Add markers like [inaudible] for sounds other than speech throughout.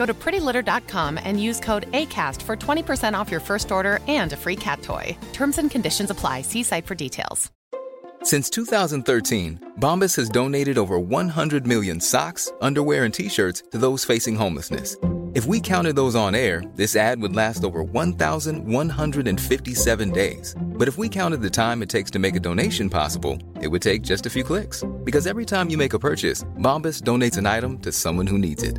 Go to prettylitter.com and use code ACAST for 20% off your first order and a free cat toy. Terms and conditions apply. See site for details. Since 2013, Bombas has donated over 100 million socks, underwear, and t shirts to those facing homelessness. If we counted those on air, this ad would last over 1,157 days. But if we counted the time it takes to make a donation possible, it would take just a few clicks. Because every time you make a purchase, Bombas donates an item to someone who needs it.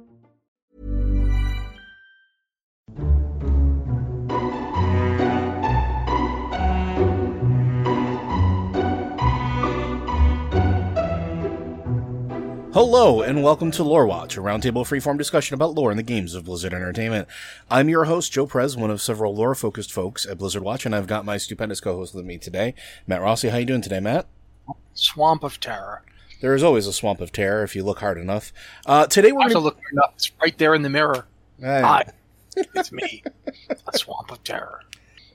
Hello, and welcome to Lore Watch, a roundtable freeform discussion about lore in the games of Blizzard Entertainment. I'm your host, Joe Perez, one of several lore-focused folks at Blizzard Watch, and I've got my stupendous co-host with me today, Matt Rossi. How you doing today, Matt? Swamp of Terror. There is always a swamp of terror if you look hard enough. Uh, today we're to gonna... look enough. It's right there in the mirror. Hi, it's me, a swamp of terror.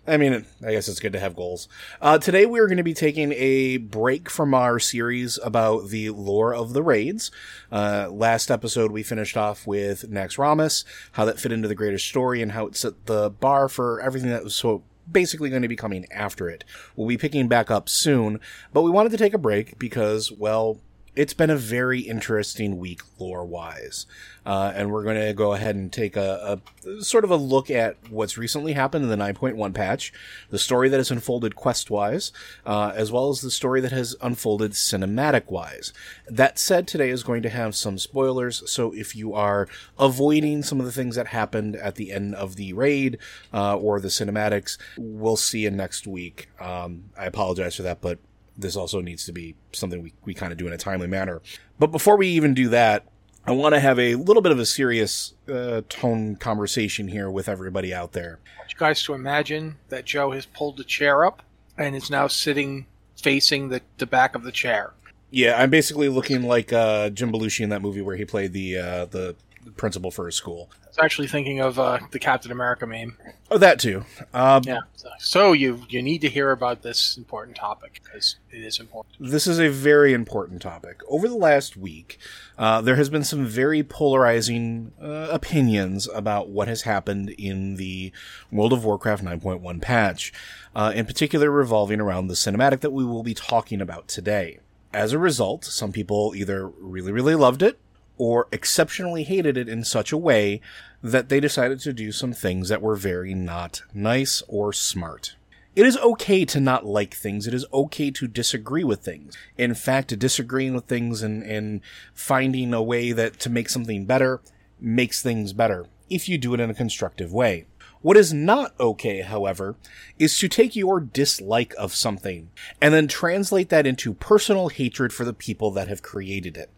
I mean, I guess it's good to have goals. Uh, today we're going to be taking a break from our series about the lore of the raids. Uh, last episode we finished off with Naxxramas, how that fit into the greater story, and how it set the bar for everything that was so basically going to be coming after it. We'll be picking back up soon, but we wanted to take a break because, well, it's been a very interesting week lore wise. Uh, and we're going to go ahead and take a, a sort of a look at what's recently happened in the 9.1 patch, the story that has unfolded quest wise, uh, as well as the story that has unfolded cinematic wise. That said, today is going to have some spoilers, so if you are avoiding some of the things that happened at the end of the raid uh, or the cinematics, we'll see you next week. Um, I apologize for that, but this also needs to be something we, we kind of do in a timely manner. But before we even do that, I want to have a little bit of a serious uh, tone conversation here with everybody out there. I want you guys to imagine that Joe has pulled the chair up and is now sitting facing the, the back of the chair. Yeah, I'm basically looking like uh, Jim Belushi in that movie where he played the uh, the principal for his school. I was actually thinking of uh, the Captain America meme. Oh, that too. Um, Yeah. So, so you you need to hear about this important topic because it is important. This is a very important topic. Over the last week, uh, there has been some very polarizing uh, opinions about what has happened in the World of Warcraft 9.1 patch, uh, in particular revolving around the cinematic that we will be talking about today. As a result, some people either really, really loved it or exceptionally hated it in such a way that they decided to do some things that were very not nice or smart. It is okay to not like things. It is okay to disagree with things. In fact, disagreeing with things and, and finding a way that to make something better makes things better if you do it in a constructive way. What is not okay, however, is to take your dislike of something and then translate that into personal hatred for the people that have created it.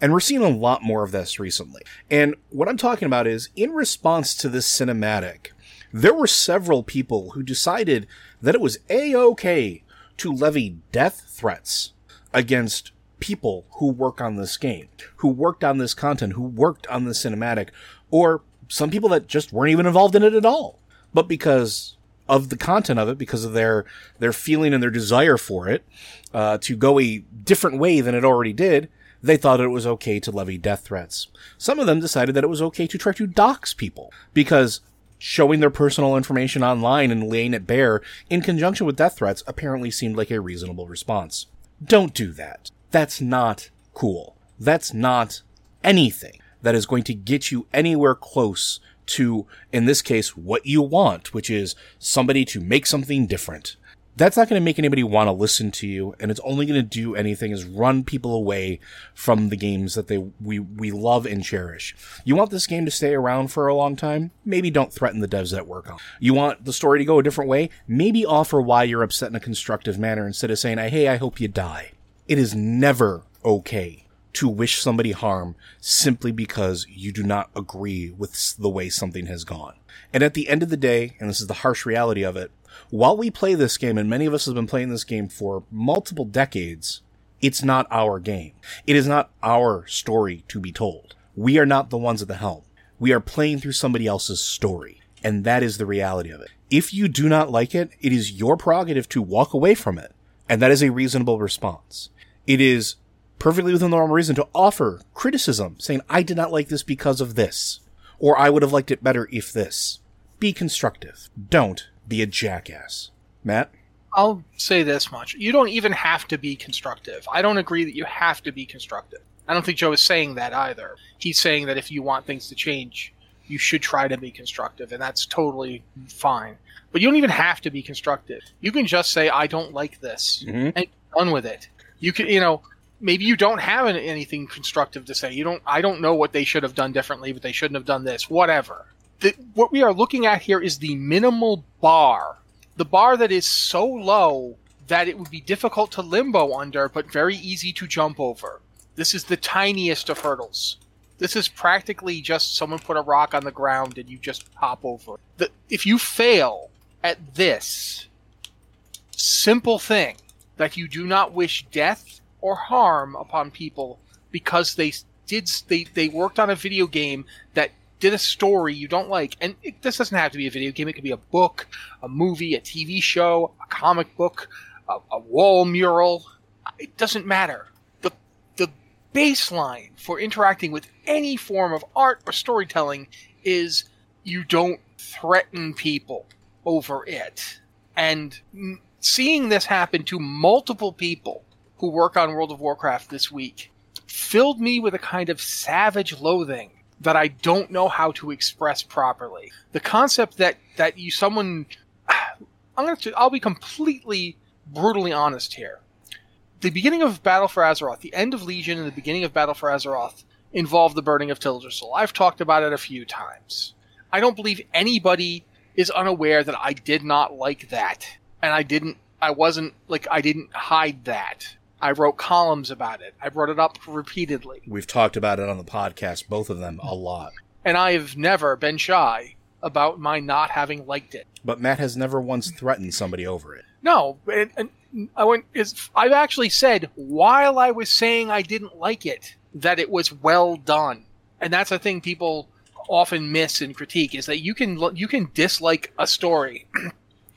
And we're seeing a lot more of this recently. And what I'm talking about is in response to this cinematic, there were several people who decided that it was a-okay to levy death threats against people who work on this game, who worked on this content, who worked on the cinematic, or some people that just weren't even involved in it at all. But because of the content of it, because of their their feeling and their desire for it uh, to go a different way than it already did, they thought it was okay to levy death threats. Some of them decided that it was okay to try to dox people because showing their personal information online and laying it bare in conjunction with death threats apparently seemed like a reasonable response. Don't do that. That's not cool. That's not anything. That is going to get you anywhere close to, in this case, what you want, which is somebody to make something different. That's not going to make anybody want to listen to you, and it's only going to do anything is run people away from the games that they we we love and cherish. You want this game to stay around for a long time? Maybe don't threaten the devs that work on. it. You want the story to go a different way? Maybe offer why you're upset in a constructive manner instead of saying, "Hey, I hope you die." It is never okay to wish somebody harm simply because you do not agree with the way something has gone. And at the end of the day, and this is the harsh reality of it, while we play this game, and many of us have been playing this game for multiple decades, it's not our game. It is not our story to be told. We are not the ones at the helm. We are playing through somebody else's story. And that is the reality of it. If you do not like it, it is your prerogative to walk away from it. And that is a reasonable response. It is perfectly within the normal reason to offer criticism, saying, I did not like this because of this. Or I would have liked it better if this. Be constructive. Don't be a jackass. Matt? I'll say this much. You don't even have to be constructive. I don't agree that you have to be constructive. I don't think Joe is saying that either. He's saying that if you want things to change, you should try to be constructive, and that's totally fine. But you don't even have to be constructive. You can just say, I don't like this, Mhm. and done with it. You can, you know, maybe you don't have an- anything constructive to say. You don't, I don't know what they should have done differently, but they shouldn't have done this, whatever. The, what we are looking at here is the minimal bar the bar that is so low that it would be difficult to limbo under, but very easy to jump over. This is the tiniest of hurdles. This is practically just someone put a rock on the ground and you just hop over. The, if you fail at this simple thing, that you do not wish death or harm upon people because they did they, they worked on a video game that did a story you don't like, and it, this doesn't have to be a video game. It could be a book, a movie, a TV show, a comic book, a, a wall mural. It doesn't matter. the The baseline for interacting with any form of art or storytelling is you don't threaten people over it. And seeing this happen to multiple people who work on World of Warcraft this week filled me with a kind of savage loathing that I don't know how to express properly. The concept that that you someone [sighs] I'm going to I'll be completely brutally honest here. The beginning of Battle for Azeroth, the end of Legion and the beginning of Battle for Azeroth involved the burning of Teldrassil. I've talked about it a few times. I don't believe anybody is unaware that I did not like that. And I didn't I wasn't like I didn't hide that. I wrote columns about it. I brought it up repeatedly. We've talked about it on the podcast, both of them, a lot. And I've never been shy about my not having liked it. But Matt has never once threatened somebody over it. No, and, and I went. Is I've actually said while I was saying I didn't like it that it was well done, and that's a thing people often miss in critique is that you can you can dislike a story,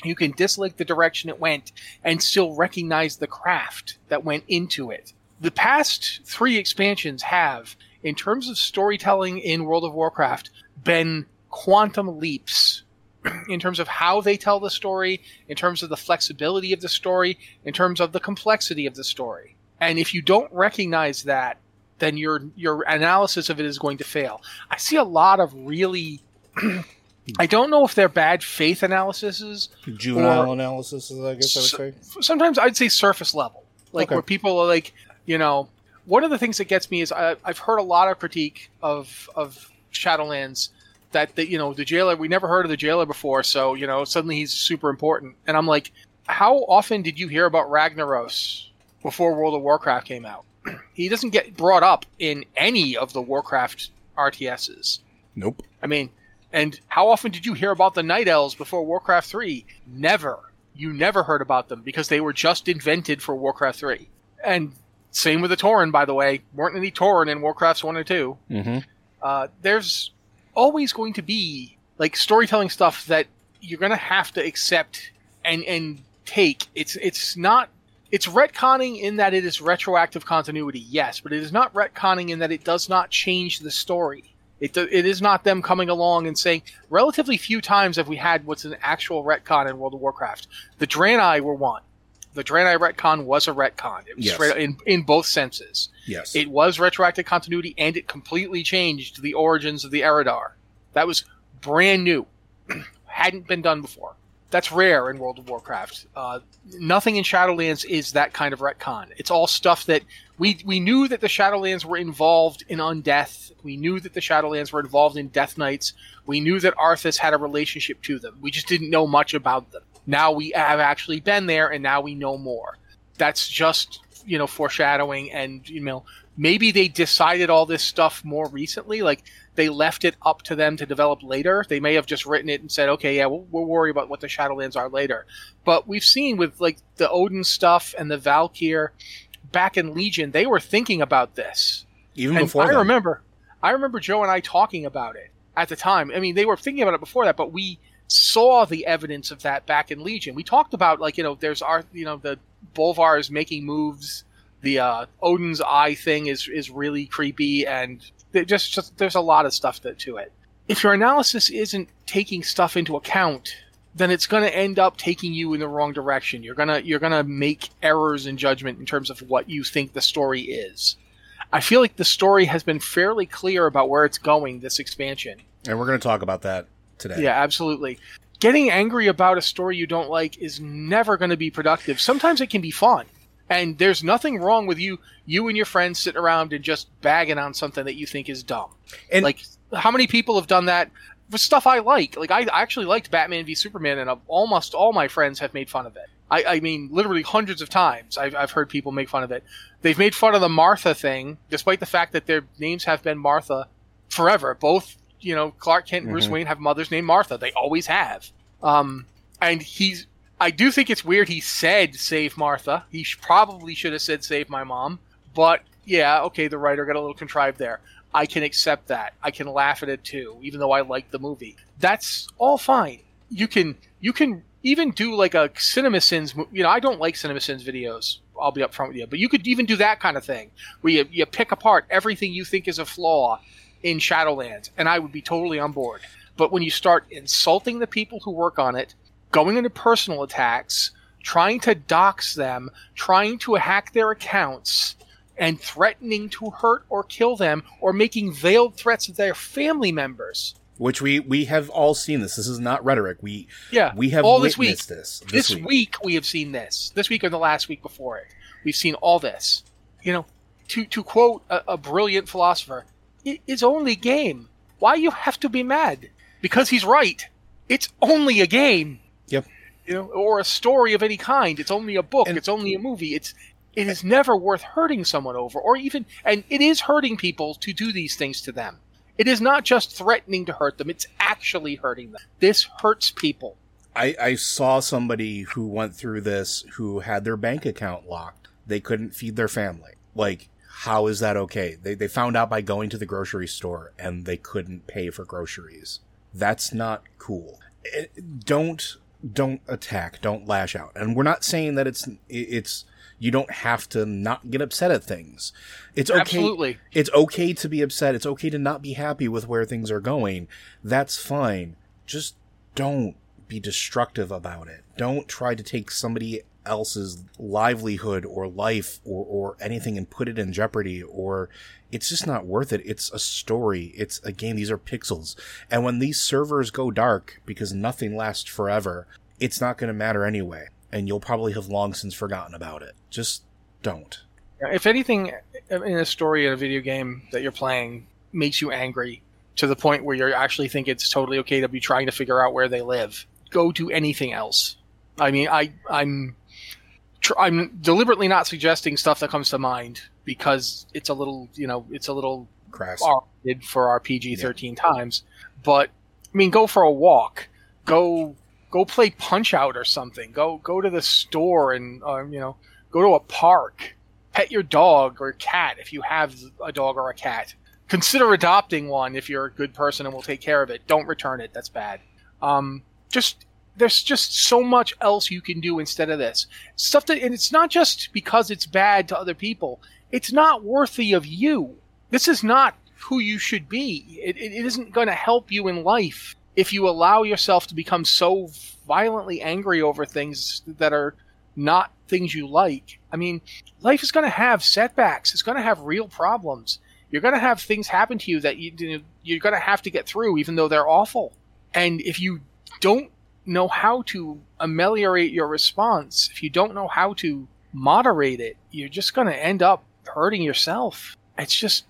you can dislike the direction it went, and still recognize the craft that went into it. The past three expansions have, in terms of storytelling in World of Warcraft, been quantum leaps [clears throat] in terms of how they tell the story, in terms of the flexibility of the story, in terms of the complexity of the story. And if you don't recognize that, then your your analysis of it is going to fail. I see a lot of really [clears throat] I don't know if they're bad faith analyses. Juvenile Or- analysis, I guess I would say. Sometimes I'd say surface level, like Okay. where people are like, you know, one of the things that gets me is I, I've heard a lot of critique of of Shadowlands that the, you know the jailer we never heard of the jailer before, so you know suddenly he's super important, and I'm like, how often did you hear about Ragnaros before World of Warcraft came out? [clears throat] he doesn't get brought up in any of the Warcraft RTSs. Nope. I mean, and how often did you hear about the Night Elves before Warcraft 3? Never. You never heard about them because they were just invented for Warcraft 3. And same with the Tauren, by the way. Weren't any Tauren in Warcrafts 1 or 2. Mm-hmm. Uh, there's always going to be like storytelling stuff that you're going to have to accept and and take. It's it's not it's retconning in that it is retroactive continuity, yes, but it is not retconning in that it does not change the story. It, it is not them coming along and saying, relatively few times have we had what's an actual retcon in World of Warcraft. The Draenei were one. The Draenei retcon was a retcon. It was Yes. straight in in both senses. Yes. It was retroactive continuity, and it completely changed the origins of the Eridar. That was brand new, [clears throat] hadn't been done before. That's rare in World of Warcraft. Uh, nothing in Shadowlands is that kind of retcon. It's all stuff that we we knew that the Shadowlands were involved in undeath. We knew that the Shadowlands were involved in Death Knights. We knew that Arthas had a relationship to them. We just didn't know much about them. Now we have actually been there, and now we know more. That's just you know foreshadowing, and you know maybe they decided all this stuff more recently. Like they left it up to them to develop later. They may have just written it and said, okay, yeah, we'll, we'll worry about what the Shadowlands are later. But we've seen with like the Odin stuff and the Valkyr back in Legion, they were thinking about this. Even And before I remember, I remember Joe and I talking about it at the time. I mean, they were thinking about it before that, but we saw the evidence of that back in Legion. We talked about like you know, there's our you know the Bolvar is making moves. The uh, Odin's eye thing is is really creepy, and it just just there's a lot of stuff that, to it. If your analysis isn't taking stuff into account, then it's going to end up taking you in the wrong direction. You're gonna you're gonna make errors in judgment in terms of what you think the story is. I feel like the story has been fairly clear about where it's going this expansion. and we're going to talk about that today. Yeah, absolutely. Getting angry about a story you don't like is never going to be productive. Sometimes it can be fun. And there's nothing wrong with you you and your friends sitting around and just bagging on something that you think is dumb. And- like how many people have done that for stuff I like? Like I actually liked Batman v Superman and almost all my friends have made fun of it. I, I mean, literally hundreds of times I've, I've heard people make fun of it. They've made fun of the Martha thing, despite the fact that their names have been Martha forever. Both, you know, Clark Kent and Bruce Wayne have mothers named Martha. They always have. Um, and he's, I do think it's weird he said save Martha. He sh- probably should have said save my mom. But yeah, okay, the writer got a little contrived there. I can accept that. I can laugh at it too, even though I like the movie. That's all fine. You can, you can even do like a CinemaSins. You know, I don't like CinemaSins videos. I'll be upfront with you, but you could even do that kind of thing where you, you pick apart everything you think is a flaw in Shadowlands, and I would be totally on board. But when you start insulting the people who work on it, going into personal attacks, trying to dox them, trying to hack their accounts, and threatening to hurt or kill them, or making veiled threats to their family members. Which we we have all seen this. This is not rhetoric. We Yeah, we have all this witnessed week. this. This, week. we have seen this. This week or the last week before it, we've seen all this. You know, to to quote a, a brilliant philosopher, it is only game. Why you have to be mad? Because he's right. It's only a game. Yep. You know, or a story of any kind. It's only a book. And- it's only a movie. It's it is never worth hurting someone over, or even and it is hurting people to do these things to them. It is not just threatening to hurt them; it's actually hurting them. This hurts people. I, I saw somebody who went through this who had their bank account locked. They couldn't feed their family. Like, how is that okay? They, they found out by going to the grocery store and they couldn't pay for groceries. That's not cool. Eh, Don't, don't attack. Don't lash out. And we're not saying that it's, it's, you don't have to not get upset at things. It's okay. Absolutely. It's okay to be upset. It's okay to not be happy with where things are going. That's fine. Just don't be destructive about it. Don't try to take somebody else's livelihood or life or, or anything and put it in jeopardy or it's just not worth it. It's a story. It's a game. These are pixels. And when these servers go dark because nothing lasts forever, it's not going to matter anyway. And you'll probably have long since forgotten about it. Just don't. If anything uh, in a story in a video game that you're playing makes you angry to the point where you actually think it's totally okay to be trying to figure out where they live, go do anything else. I mean, I I'm I'm deliberately not suggesting stuff that comes to mind because it's a little you know it's a little Crass. For our PG thirteen times. But I mean, go for a walk. Go go play Punch Out or something. Go go to the store and um, you know go to a park. Pet your dog or cat if you have a dog or a cat. Consider adopting one if you're a good person and will take care of it. Don't return it. That's bad. Um, just there's just so much else you can do instead of this stuff that, and it's not just because it's bad to other people. It's not worthy of you. This is not who you should be. It, it isn't going to help you in life if you allow yourself to become so violently angry over things that are not things you like. I mean, life is going to have setbacks. It's going to have real problems. You're going to have things happen to you that you, you're going to have to get through, even though they're awful. And if you don't know how to ameliorate your response, if you don't know how to moderate it, you're just going to end up hurting yourself. It's just,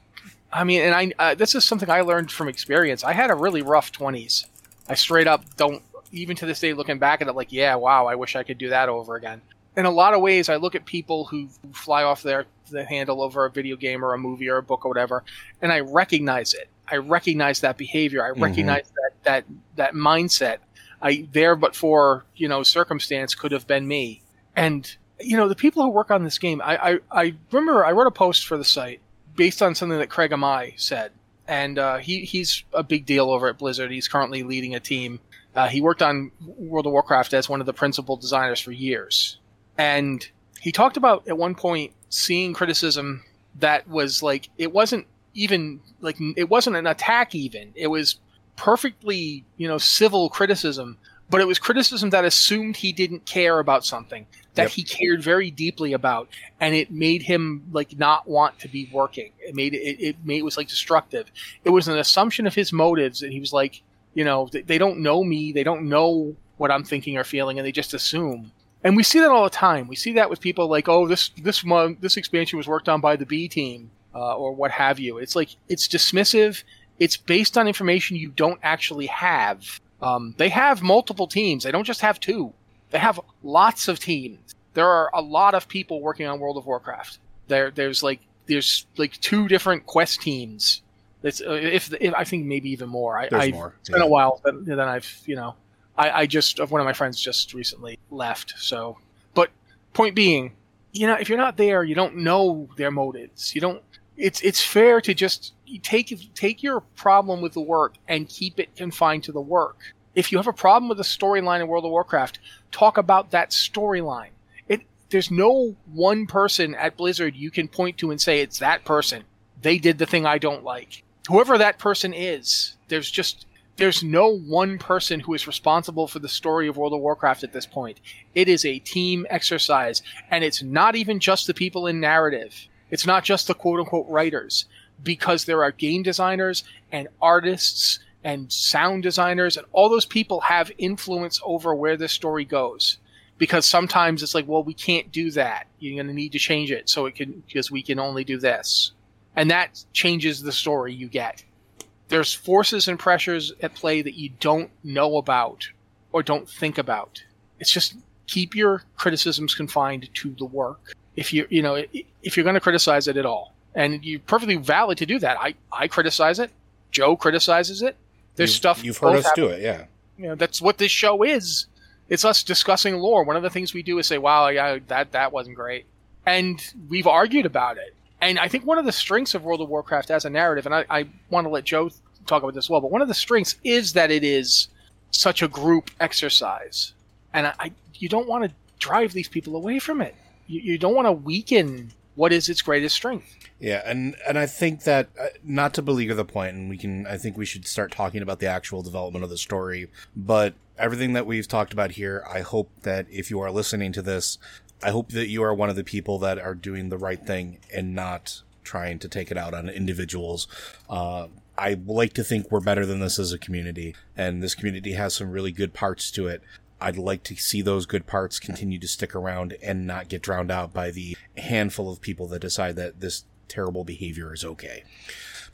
I mean, and I uh, this is something I learned from experience. I had a really rough 20s. I straight up don't even to this day looking back at it like, yeah, wow, I wish I could do that over again. In a lot of ways, I look at people who fly off their the handle over a video game or a movie or a book or whatever, and I recognize it. I recognize that behavior. I mm-hmm. recognize that that that mindset. I there but for you know circumstance could have been me. And you know the people who work on this game. I I, I remember I wrote a post for the site based on something that Craig Amai said, and uh, he he's a big deal over at Blizzard. He's currently leading a team uh, he worked on World of Warcraft as one of the principal designers for years. And he talked about at one point seeing criticism that was like, it wasn't even like, it wasn't an attack even. It was perfectly, you know, civil criticism, but it was criticism that assumed he didn't care about something that yep. he cared very deeply about, and it made him like not want to be working. It made it, it made it was like destructive. It was an assumption of his motives, and he was like, you know, they, they don't know me. They don't know what I'm thinking or feeling, and they just assume. And we see that all the time. We see that with people like, oh, this this one this expansion was worked on by the B team uh, or what have you. It's like it's dismissive. It's based on information you don't actually have. Um, they have multiple teams. They don't just have two. They have lots of teams. There are a lot of people working on World of Warcraft. There, there's like there's like two different quest teams it's uh, if, if, I think maybe even more. I, There's I, more. It's been a while then I've you know I, I just one of my friends just recently left. So, but point being, you know, if you're not there, you don't know their motives. You don't. It's it's fair to just take take your problem with the work and keep it confined to the work. If you have a problem with the storyline in World of Warcraft, talk about that storyline. It there's no one person at Blizzard you can point to and say it's that person. They did the thing I don't like whoever that person is, there's just there's no one person who is responsible for the story of World of Warcraft at this point. It is a team exercise, and it's not even just the people in narrative. It's not just the quote unquote writers, because there are game designers and artists and sound designers, and all those people have influence over where this story goes. Because sometimes it's like, well, we can't do that. You're going to need to change it so it can, because we can only do this and that changes the story you get. There's forces and pressures at play that you don't know about or don't think about. It's just keep your criticisms confined to the work. If you you know if you're going to criticize it at all, and you're perfectly valid to do that. I I criticize it. Joe criticizes it. There's you've, stuff you've heard us happen. do it, yeah. You know that's what this show is. It's us discussing lore. One of the things we do is say, "Wow, yeah, that that wasn't great," and we've argued about it. And I think one of the strengths of World of Warcraft as a narrative, and I, I want to let Joe talk about this as well, but one of the strengths is that it is such a group exercise. And I, I you don't want to drive these people away from it. You, you don't want to weaken what is its greatest strength. Yeah, and and I think that uh, not to beleaguer the point, and we can. I think we should start talking about the actual development of the story. But everything that we've talked about here, I hope that if you are listening to this, I hope that you are one of the people that are doing the right thing and not trying to take it out on individuals. Uh, I like to think we're better than this as a community, and this community has some really good parts to it. I'd like to see those good parts continue to stick around and not get drowned out by the handful of people that decide that this terrible behavior is okay.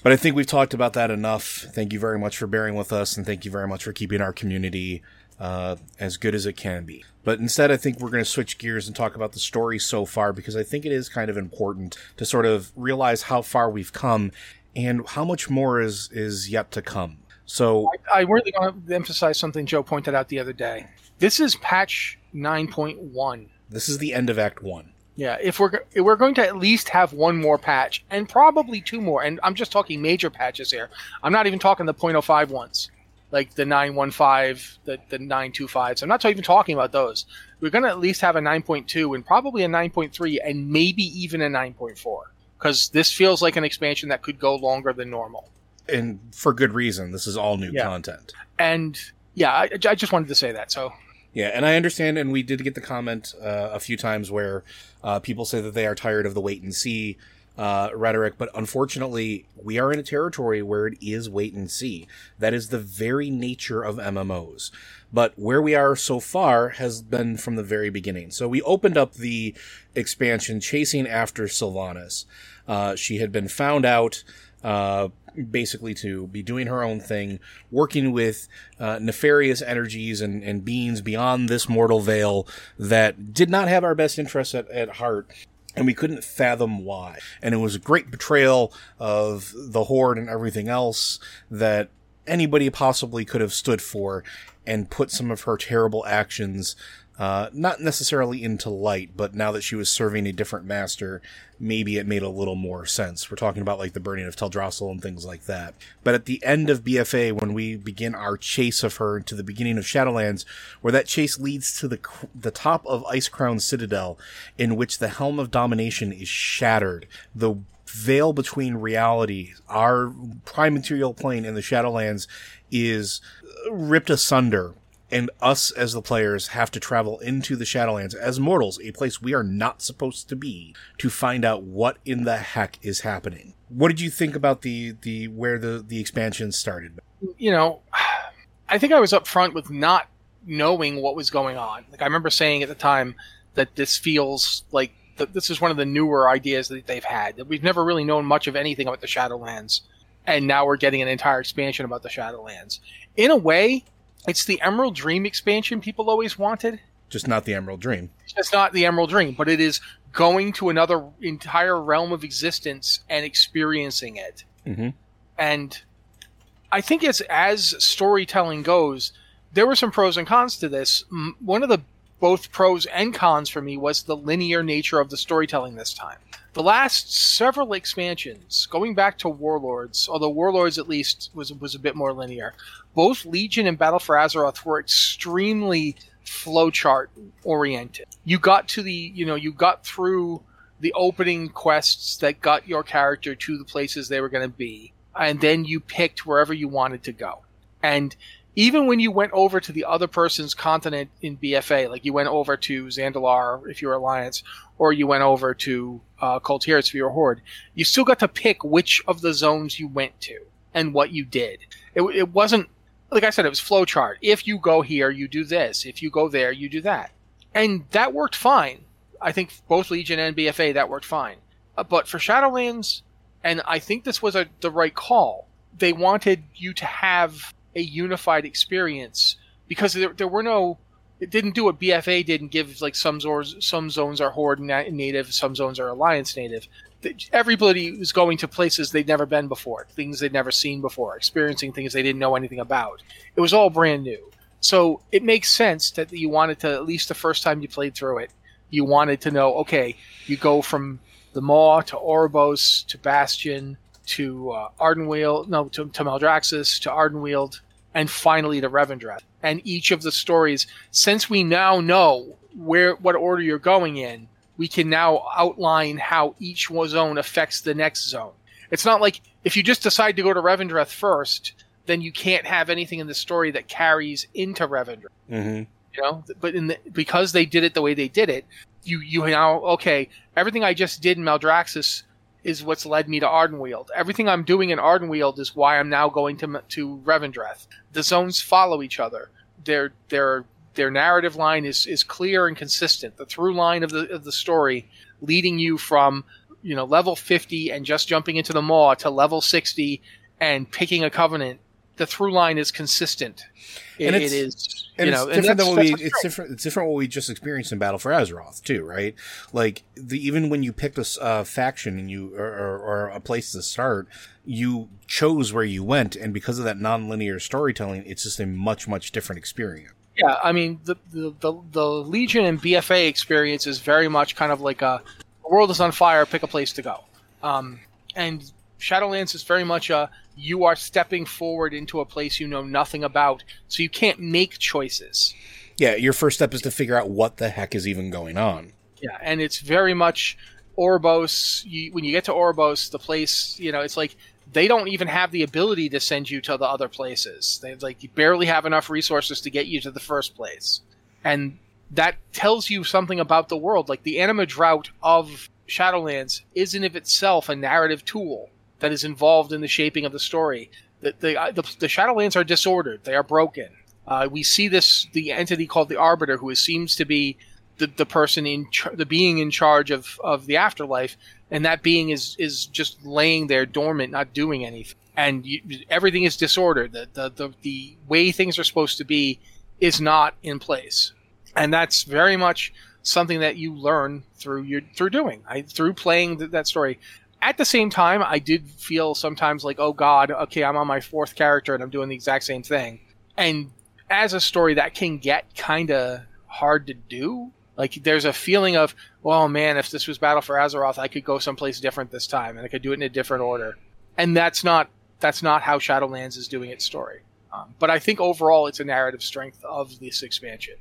But I think we've talked about that enough. Thank you very much for bearing with us, and thank you very much for keeping our community uh, as good as it can be. But instead, I think we're going to switch gears and talk about the story so far because I think it is kind of important to sort of realize how far we've come and how much more is is yet to come. So I, I really want to emphasize something Joe pointed out the other day. This is patch 9.1. This is the end of Act One. Yeah, if we're if we're going to at least have one more patch and probably two more, and I'm just talking major patches here. I'm not even talking the 0.05 ones like the 915, the, the 925s. I'm not even talking about those. We're going to at least have a 9.2 and probably a 9.3 and maybe even a 9.4 because this feels like an expansion that could go longer than normal. And for good reason. This is all new yeah. content. And yeah, I, I, just wanted to say that. So Yeah, and I understand, and we did get the comment uh, a few times where uh, people say that they are tired of the wait and see uh, rhetoric, but unfortunately, we are in a territory where it is wait and see. That is the very nature of MMOs. But where we are so far has been from the very beginning. So we opened up the expansion chasing after Sylvanas. Uh, she had been found out uh, basically to be doing her own thing, working with uh, nefarious energies and, and beings beyond this mortal veil that did not have our best interests at, at heart. And we couldn't fathom why. And it was a great betrayal of the Horde and everything else that anybody possibly could have stood for and put some of her terrible actions uh, not necessarily into light, but now that she was serving a different master, maybe it made a little more sense. We're talking about like the burning of Teldrassil and things like that. But at the end of BFA, when we begin our chase of her to the beginning of Shadowlands, where that chase leads to the the top of Icecrown Citadel, in which the Helm of Domination is shattered, the veil between reality, our prime material plane and the Shadowlands, is ripped asunder and us as the players have to travel into the Shadowlands as mortals, a place we are not supposed to be, to find out what in the heck is happening. What did you think about the the where the the expansion started? You know, [sighs] I think I was upfront with not knowing what was going on. Like I remember saying at the time that this feels like that this is one of the newer ideas that they've had. That we've never really known much of anything about the Shadowlands, and now we're getting an entire expansion about the Shadowlands. In a way, it's the Emerald Dream expansion people always wanted. Just not the Emerald Dream. It's not the Emerald Dream, but it is going to another entire realm of existence and experiencing it. Mm-hmm. And I think as as storytelling goes, there were some pros and cons to this. One of the both pros and cons for me was the linear nature of the storytelling this time. The last several expansions, going back to Warlords, although Warlords at least was was a bit more linear, both Legion and Battle for Azeroth were extremely flowchart oriented. You got to the, you know, you got through the opening quests that got your character to the places they were going to be, and then you picked wherever you wanted to go. And even when you went over to the other person's continent in BFA, like you went over to Zandalar if you're Alliance, or you went over to uh, Kul Tiras for your Horde, you still got to pick which of the zones you went to and what you did. It, it wasn't, like I said, it was flowchart. If you go here, you do this. If you go there, you do that. And that worked fine. I think both Legion and BFA, that worked fine. Uh, but for Shadowlands, and I think this was a, the right call, they wanted you to have a unified experience because there, there were no it didn't do what BFA did and give like some zones some zones are horde native, some zones are alliance native. Everybody was going to places they'd never been before, things they'd never seen before, experiencing things they didn't know anything about. It was all brand new. So it makes sense that you wanted to at least the first time you played through it, you wanted to know, okay, you go from the Maw to Oribos to Bastion to uh, Ardenweald, no, to, to Maldraxxus to Ardenweald and finally the Revendreth. And each of the stories, since we now know where what order you're going in, we can now outline how each zone affects the next zone. It's not like if you just decide to go to Revendreth first, then you can't have anything in the story that carries into Revendreth. Mm-hmm. You know, but in the, because they did it the way they did it, you you now okay. Everything I just did in Maldraxxus is what's led me to Ardenweald. Everything I'm doing in Ardenweald is why I'm now going to to Revendreth. The zones follow each other. Their their their narrative line is is clear and consistent. The through line of the of the story leading you from you know level 50 and just jumping into the maw to level 60 and picking a covenant the through line is consistent. It, it is, and you know, it's different than what we. It's different. It's different what we just experienced in Battle for Azeroth too, right? Like the even when you picked a uh, faction and you or, or, or, a place to start, you chose where you went, and because of that non-linear storytelling, it's just a much much different experience. Yeah, I mean the the the, the Legion and BFA experience is very much kind of like a the world is on fire, pick a place to go, um, and Shadowlands is very much a you are stepping forward into a place you know nothing about, so you can't make choices. Yeah, your first step is to figure out what the heck is even going on. Yeah, and it's very much Oribos. You, when you get to Oribos, the place, you know, it's like they don't even have the ability to send you to the other places. They like you barely have enough resources to get you to the first place. and that tells you something about the world. Like the anima drought of Shadowlands is in of itself a narrative tool that is involved in the shaping of the story. The, the, uh, the, the Shadowlands are disordered, they are broken. Uh, we see this the entity called the Arbiter, who seems to be the, the person in the being in charge of, of the afterlife, and that being is is just laying there dormant, not doing anything, and you, everything is disordered. The, the the the way things are supposed to be is not in place, and that's very much something that you learn through your through doing I, through playing th- that story. At the same time, I did feel sometimes like, oh God, okay, I'm on my fourth character and I'm doing the exact same thing, and as a story that can get kind of hard to do. Like there's a feeling of, well, man, if this was Battle for Azeroth, I could go someplace different this time, and I could do it in a different order. And that's not that's not how Shadowlands is doing its story. Um, but I think overall, it's a narrative strength of this expansion.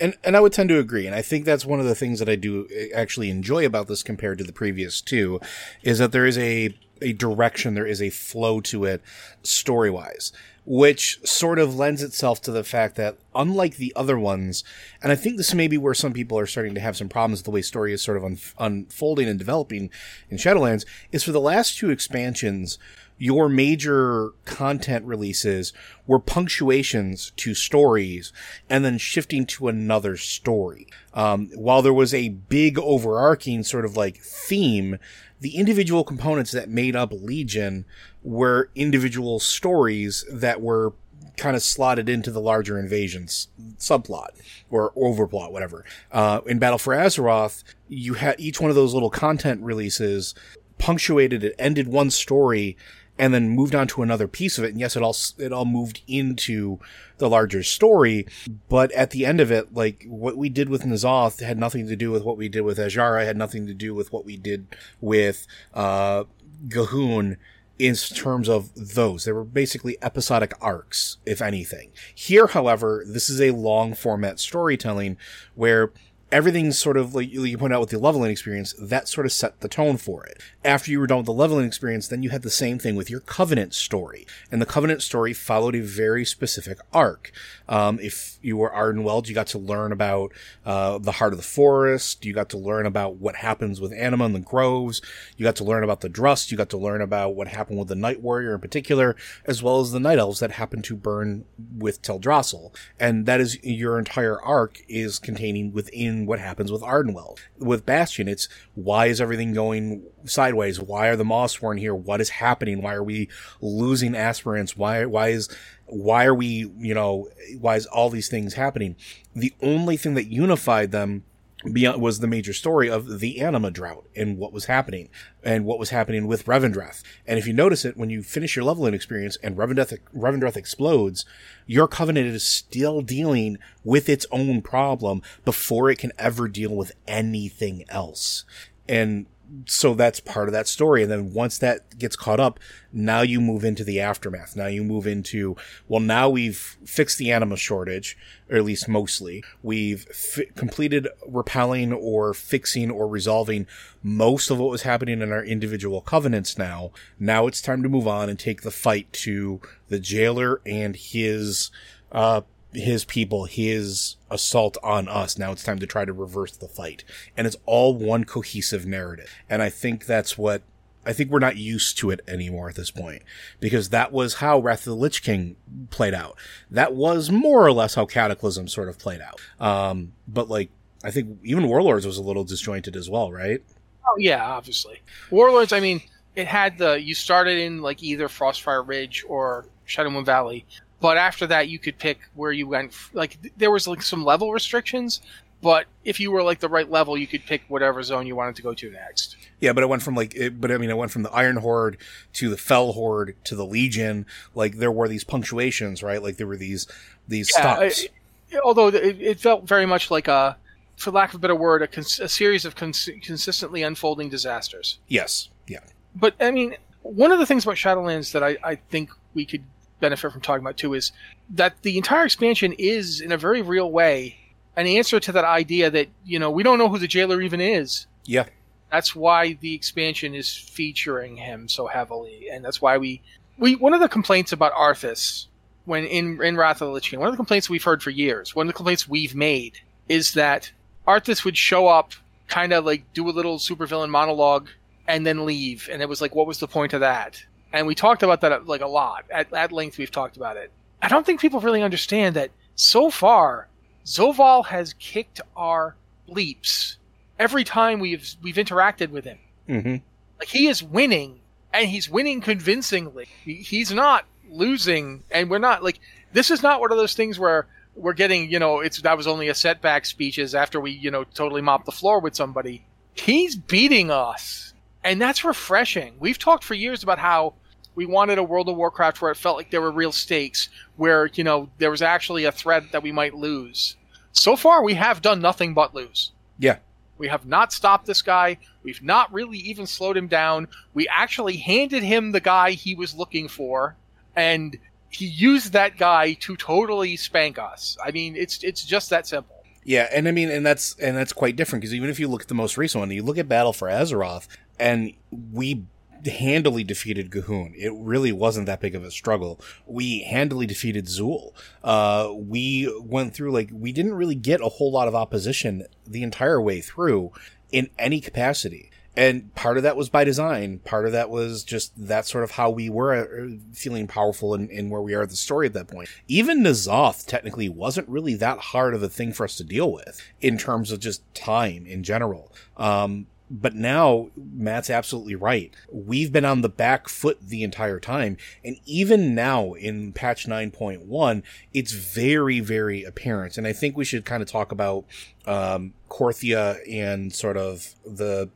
And and I would tend to agree, and I think that's one of the things that I do uh, actually enjoy about this compared to the previous two, is that there is a a direction, there is a flow to it, story wise which sort of lends itself to the fact that unlike the other ones, and I think this may be where some people are starting to have some problems with the way story is sort of un- unfolding and developing in Shadowlands, is for the last two expansions, your major content releases were punctuations to stories and then shifting to another story. Um, while there was a big overarching sort of like theme, the individual components that made up Legion were individual stories that were kind of slotted into the larger invasions subplot or overplot, whatever. Uh, in Battle for Azeroth, you had each one of those little content releases punctuated it ended one story and then moved on to another piece of it. And yes, it all, it all moved into the larger story. But at the end of it, like what we did with N'Zoth had nothing to do with what we did with Azshara, had nothing to do with what we did with, uh, G'huun in terms of those. They were basically episodic arcs, if anything. Here, however, this is a long format storytelling where everything's sort of like you point out with the leveling experience, that sort of set the tone for it. After you were done with the leveling experience, then you had the same thing with your Covenant story. And the Covenant story followed a very specific arc. Um, if you were Ardenweald, you got to learn about uh, the heart of the forest. You got to learn about what happens with Anima and the groves. You got to learn about the Drust. You got to learn about what happened with the Night Warrior in particular, as well as the Night Elves that happened to burn with Teldrassil. And that is your entire arc is containing within what happens with Ardenweald. With Bastion, it's why is everything going sideways? Why are the Mawsworn here? What is happening? Why are we losing aspirants? Why why is why are we you know why is all these things happening? The only thing that unified them beyond was the major story of the anima drought and what was happening and what was happening with Revendreth. And if you notice it, when you finish your leveling experience and Revendreth, Revendreth explodes, your covenant is still dealing with its own problem before it can ever deal with anything else. And so that's part of that story. And then once that gets caught up, now you move into the aftermath. Now you move into, well, now we've fixed the anima shortage, or at least mostly. We've fi- completed repelling or fixing or resolving most of what was happening in our individual covenants now. Now it's time to move on and take the fight to the jailer and his, uh, his people, his assault on us. Now it's time to try to reverse the fight. And it's all one cohesive narrative. And I think that's what I think we're not used to it anymore at this point because that was how Wrath of the Lich King played out. That was more or less how Cataclysm sort of played out. Um, but like, I think even Warlords was a little disjointed as well, right? Oh yeah, obviously. Warlords, I mean, it had the, you started in like either Frostfire Ridge or Shadowmoon Valley, but after that you could pick where you went like there was like some level restrictions but if you were like the right level you could pick whatever zone you wanted to go to next. Yeah but it went from like it, but i mean it went from the iron horde to the fel horde to the legion. Like there were these punctuations right? Like there were these these yeah, stops. it, although it, it, felt very much like a for lack of a better word a, cons- a series of cons- consistently unfolding disasters. Yes yeah. But i mean one of the things about shadowlands that i, I think we could benefit from talking about too is that the entire expansion is, in a very real way, an answer to that idea that you know we don't know who the jailer even is. Yeah, that's why the expansion is featuring him so heavily, and that's why we we one of the complaints about Arthas when in in Wrath of the Lich King, one of the complaints we've heard for years, one of the complaints we've made is that Arthas would show up, kind of like do a little supervillain monologue, and then leave, and it was like, what was the point of that? And we talked about that like a lot at, at length. We've talked about it. I don't think people really understand that so far, Zovaal has kicked our bleeps every time we've we've interacted with him. Mm-hmm. Like he is winning, and he's winning convincingly. He, he's not losing, and we're not like this is not one of those things where we're getting you know it's that was only a setback speeches after we you know totally mop the floor with somebody. He's beating us, and that's refreshing. We've talked for years about how we wanted a World of Warcraft where it felt like there were real stakes, where you know there was actually a threat that we might lose. So far, we have done nothing but lose. Yeah. We have not stopped this guy. We've not really even slowed him down. We actually handed him the guy he was looking for, and he used that guy to totally spank us. I mean, it's it's just that simple. Yeah, and I mean, and that's and that's quite different because even if you look at the most recent one, you look at Battle for Azeroth, and we handily defeated G'huun. It really wasn't that big of a struggle. We handily defeated Zul. Uh, we went through like we didn't really get a whole lot of opposition the entire way through in any capacity. And part of that was by design. Part of that was just that sort of how we were uh, feeling powerful in where we are at the story at that point. Even N'Zoth technically wasn't really that hard of a thing for us to deal with in terms of just time in general. Um, but now Matt's absolutely right. We've been on the back foot the entire time. And even now in patch 9.1, it's very, very apparent. And I think we should kind of talk about, um, Korthia and sort of the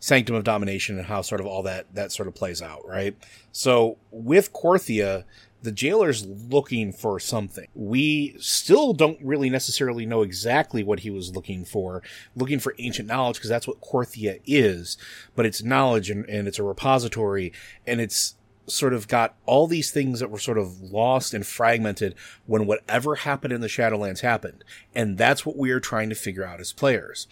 Sanctum of Domination and how sort of all that, that sort of plays out, right? So with Korthia, the jailer's looking for something. We still don't really necessarily know exactly what he was looking for, looking for ancient knowledge, because that's what Korthia is, but it's knowledge and, and it's a repository and it's sort of got all these things that were sort of lost and fragmented when whatever happened in the Shadowlands happened. And that's what we are trying to figure out as players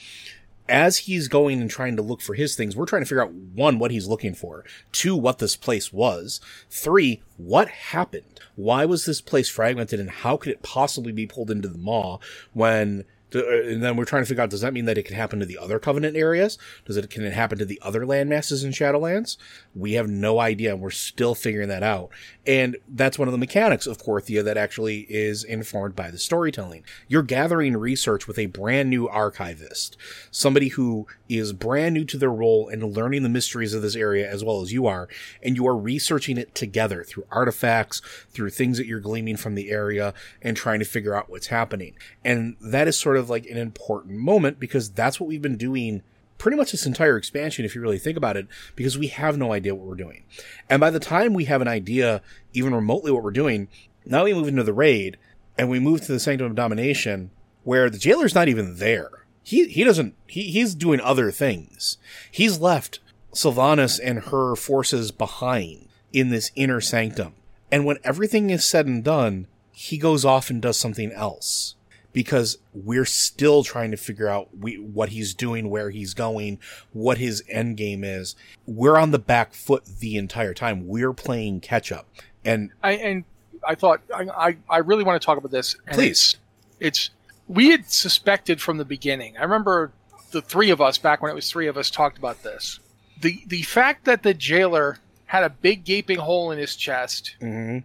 as he's going and trying to look for his things, we're trying to figure out one, what he's looking for, two, what this place was, three, what happened? Why was this place fragmented and how could it possibly be pulled into the maw when Uh, and then we're trying to figure out does that mean that it can happen to the other covenant areas? Does it can it happen to the other land masses in shadowlands? We have no idea and we're still figuring that out. And that's one of the mechanics of Korthia that actually is informed by the storytelling. You're gathering research with a brand new archivist somebody who is brand new to their role and learning the mysteries of this area as well as you are and you are researching it together through artifacts through things that you're gleaning from the area and trying to figure out what's happening and that is sort of like an important moment because that's what we've been doing pretty much this entire expansion, if you really think about it, because we have no idea what we're doing. And by the time we have an idea, even remotely what we're doing, now we move into the raid and we move to the Sanctum of Domination where the jailer's not even there. He, he doesn't, he, he's doing other things. He's left Sylvanas and her forces behind in this inner sanctum. And when everything is said and done, he goes off and does something else because we're still trying to figure out we, what he's doing, where he's going, what his end game is. We're on the back foot the entire time. We're playing catch up. And I and I thought I I, I really want to talk about this. Please. It's, it's we had suspected from the beginning. I remember the three of us back when it was three of us talked about this. The the fact that the jailer had a big gaping hole in his chest, mm-hmm.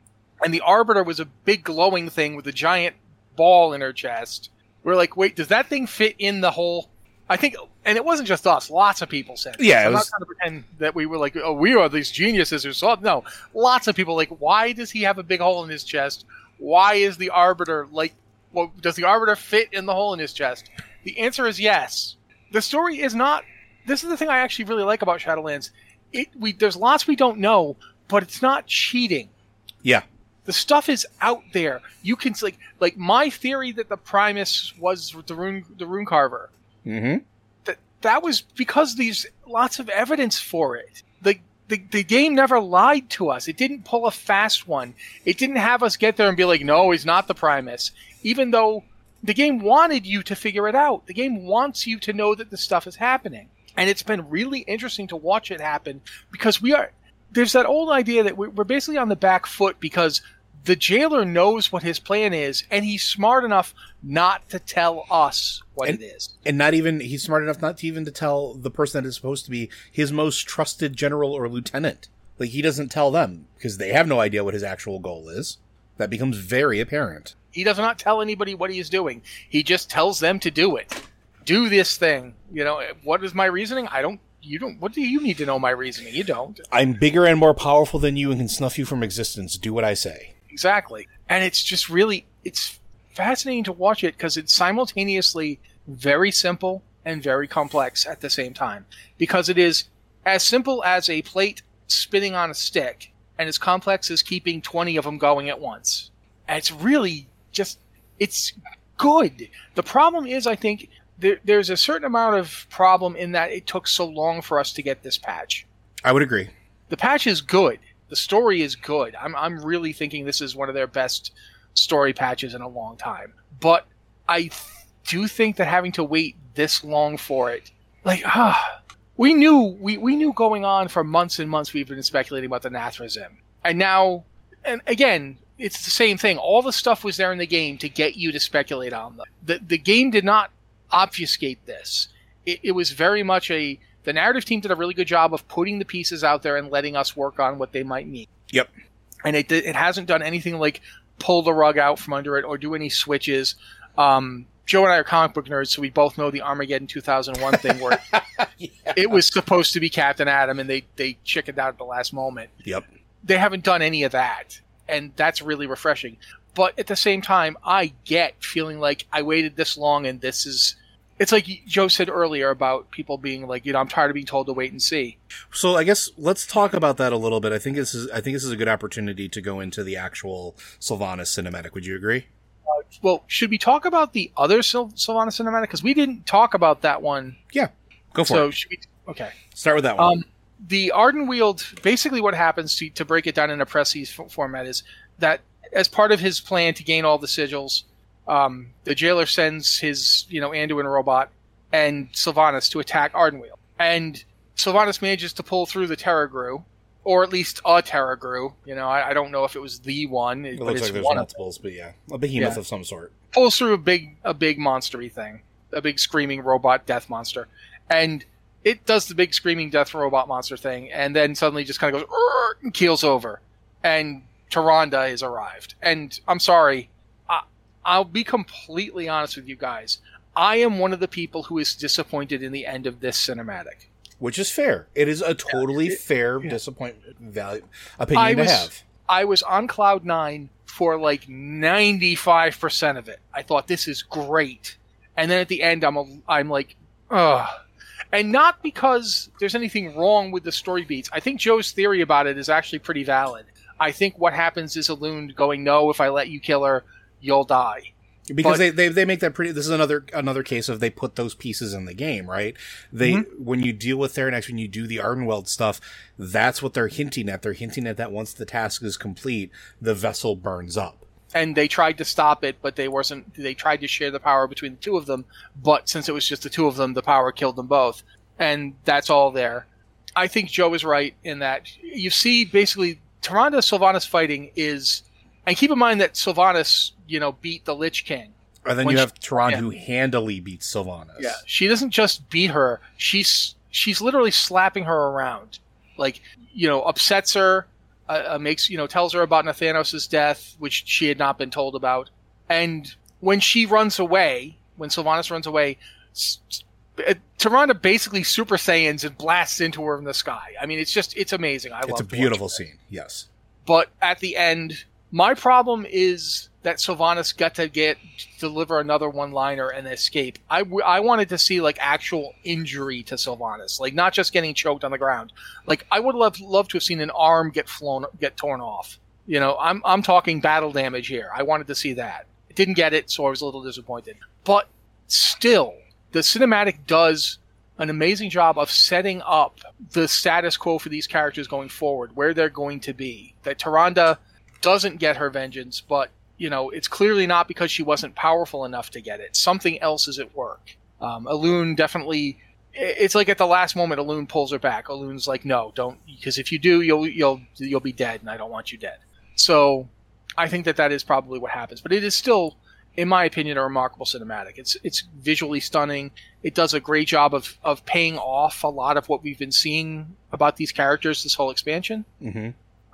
and the arbiter was a big glowing thing with a giant ball in her chest. We're like, wait, does that thing fit in the hole? I think, and it wasn't just us. Lots of people said. Yeah, I'm was... not trying to pretend that we were like, oh, we are these geniuses who saw. It. No, lots of people like, why does he have a big hole in his chest? Why is the arbiter like? Well, does the arbiter fit in the hole in his chest? The answer is yes. The story is not. This is the thing I actually really like about Shadowlands. It we there's lots we don't know, but it's not cheating. Yeah. The stuff is out there. You can like like my theory that the Primus was the rune the rune carver. Mm-hmm. That that was because these lots of evidence for it. The, the the game never lied to us. It didn't pull a fast one. It didn't have us get there and be like, no, he's not the Primus. Even though the game wanted you to figure it out. The game wants you to know that the stuff is happening. And it's been really interesting to watch it happen because we are there's that old idea that we're basically on the back foot because the jailer knows what his plan is, and he's smart enough not to tell us what And- it is. And not even he's smart enough not to even to tell the person that is supposed to be his most trusted general or lieutenant. Like he doesn't tell them because they have no idea what his actual goal is. That becomes very apparent. He does not tell anybody what he is doing. He just tells them to do it. Do this thing. You know, what is my reasoning? I don't. You don't. What do you need to know my reasoning? You don't. I'm bigger and more powerful than you and can snuff you from existence. Do what I say. Exactly. And it's just really it's fascinating to watch it because it's simultaneously very simple and very complex at the same time. Because it is as simple as a plate spinning on a stick and as complex as keeping 20 of them going at once. And it's really just it's good. The problem is I think there, there's a certain amount of problem in that it took so long for us to get this patch I would agree. the patch is good. The story is good. I'm I'm really thinking this is one of their best story patches in a long time. But I do think that having to wait this long for it, like ah, we knew we, we knew going on for months and months we've been speculating about the Nathrezim. And now and again, it's the same thing. All the stuff was there in the game to get you to speculate on them. The the game did not obfuscate this. It, it was very much a the narrative team did a really good job of putting the pieces out there and letting us work on what they might mean. Yep. And it it hasn't done anything like pull the rug out from under it or do any switches. Um, Joe and I are comic book nerds, so we both know the Armageddon 2001 thing where [laughs] it was supposed to be Captain Atom and they they chickened out at the last moment Yep. they haven't done any of that and that's really refreshing but at the same time i get feeling like i waited this long and this is it's like joe said earlier about people being like you know i'm tired of being told to wait and see So I guess let's talk about that a little bit. I think this is I think this is a good opportunity to go into the actual Sylvanas cinematic. Would you agree? well should we talk about the other Syl- sylvana cinematic because we didn't talk about that one Yeah. Go for so it. should we okay Start with that one. Um, the Ardenweald, basically what happens to, to break it down in a Presses f- format is that as part of his plan to gain all the sigils, um, the jailer sends his, you know, Anduin robot and Sylvanas to attack Ardenweald. And Sylvanas manages to pull through the Tarragrue, or at least a Tarragrue. You know, I, I don't know if it was the one, it looks it's like there's multiples, but yeah, a behemoth Yeah. of some sort. pulls through a big a big monstery thing, a big screaming robot death monster, and it does the big screaming death robot monster thing, and then suddenly just kind of goes and keels over, and Tyrande is arrived. And I'm sorry, I, I'll be completely honest with you guys. I am one of the people who is disappointed in the end of this cinematic. Which is fair. It is a totally fair disappointment value opinion I to was- have. I was on cloud nine for like 95% of it. I thought this is great. And then at the end, I'm, a, I'm like, ugh. And not because there's anything wrong with the story beats. I think Joe's theory about it is actually pretty valid. I think what happens is Elune going, no, if I let you kill her, you'll die. because But- they, they they make that pretty. This is another another case of they put those pieces in the game, right? They Mm-hmm. when you deal with Theranex, when you do the Ardenweld stuff, that's what they're hinting at. They're hinting at that once the task is complete, the vessel burns up. And they tried to stop it, but they wasn't. They tried to share the power between the two of them, but since it was just the two of them, the power killed them both, and that's all there. I think Joe is right in that you see basically Tyrande Sylvanas fighting is, and keep in mind that Sylvanas, you know, beat the Lich King. And then you she- have Tehran yeah. who handily beats Sylvanas. Yeah, she doesn't just beat her; she's she's literally slapping her around, like you know, upsets her, uh, uh, makes you know, tells her about Nathanos' death, which she had not been told about, and when she runs away, when Sylvanas runs away, s- s- uh, Tyrande basically Super Saiyans and blasts into her in the sky. I mean, it's just it's amazing. I it's love a beautiful scene. Yes. but at the end, my problem is that Sylvanas got to get deliver another one-liner and escape. I, w- I wanted to see like actual injury to Sylvanas, like not just getting choked on the ground. Like I would love love to have seen an arm get flown get torn off. You know, I'm I'm talking battle damage here. I wanted to see that. Didn't get it, so I was a little disappointed. But still, the cinematic does an amazing job of setting up the status quo for these characters going forward, where they're going to be. That Tyrande doesn't get her vengeance, but you know it's clearly not because she wasn't powerful enough to get it. Something else is at work. Um, Elune definitely. It's like at the last moment, Elune pulls her back. Elune's like, "No, don't, because if you do, you'll you'll you'll be dead, and I don't want you dead." So, I think that that is probably what happens. But it is still, in my opinion, a remarkable cinematic. It's it's visually stunning. It does a great job of of paying off a lot of what we've been seeing about these characters this whole expansion. Mm-hmm.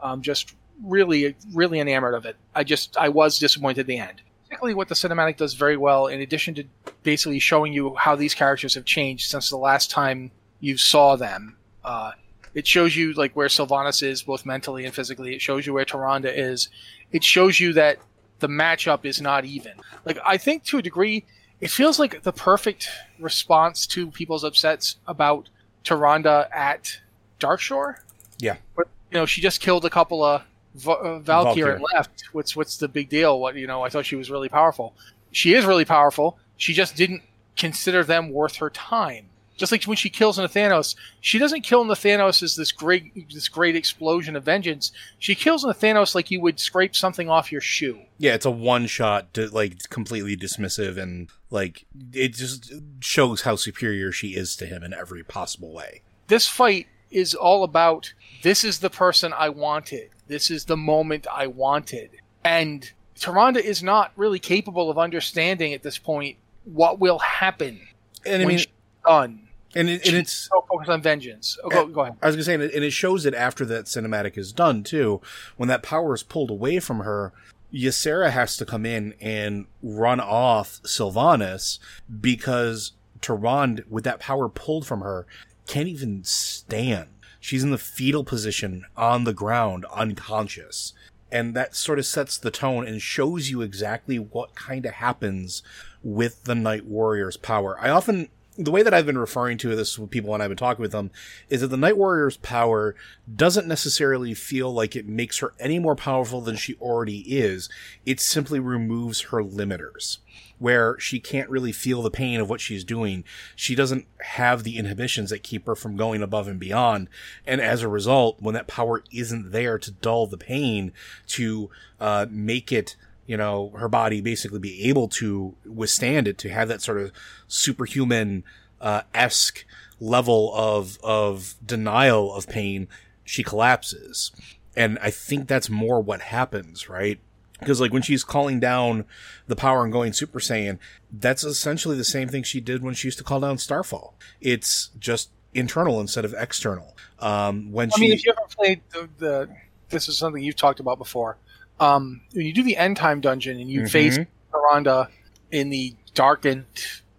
Um, just really, really enamored of it. I just I was disappointed at the end. Particularly what the cinematic does very well, in addition to basically showing you how these characters have changed since the last time you saw them. Uh, it shows you like where Sylvanas is, both mentally and physically. It shows you where Tyrande is. It shows you that the matchup is not even. Like I think to a degree, it feels like the perfect response to people's upsets about Tyrande at Darkshore. Yeah. But you know, she just killed a couple of v- uh, Valkyr left. What's what's the big deal? What you know? I thought she was really powerful. She is really powerful. She just didn't consider them worth her time. Just like when she kills Nathanos, she doesn't kill Nathanos as this great this great explosion of vengeance. She kills Nathanos like you would scrape something off your shoe. Yeah, it's a one shot, like completely dismissive, and like it just shows how superior she is to him in every possible way. This fight is all about this is the person I wanted. This is the moment I wanted. And Tyrande is not really capable of understanding at this point what will happen And I when mean, she's done. and, it, and it's so focused on vengeance. Oh, go, go ahead. I was gonna say, and it, shows it after that cinematic is done too. When that power is pulled away from her, Ysera has to come in and run off Sylvanas because Tyrande, with that power pulled from her, can't even stand. She's in the fetal position on the ground, unconscious. And that sort of sets the tone and shows you exactly what kind of happens with the Night Warrior's power. I often the way that I've been referring to this with people when I've been talking with them is that the Night Warrior's power doesn't necessarily feel like it makes her any more powerful than she already is. It simply removes her limiters where she can't really feel the pain of what she's doing. She doesn't have the inhibitions that keep her from going above and beyond. And as a result, when that power isn't there to dull the pain, to uh, make it you know, her body basically be able to withstand it, to have that sort of superhuman, uh, esque level of, of denial of pain, she collapses. And I think that's more what happens, right? Because like when she's calling down the power and going Super Saiyan, that's essentially the same thing she did when she used to call down Starfall. It's just internal instead of external. Um, when I she, mean, if you ever played the, the this is something you've talked about before. Um, when you do the end time dungeon and you Mhm. face Miranda in the darkened,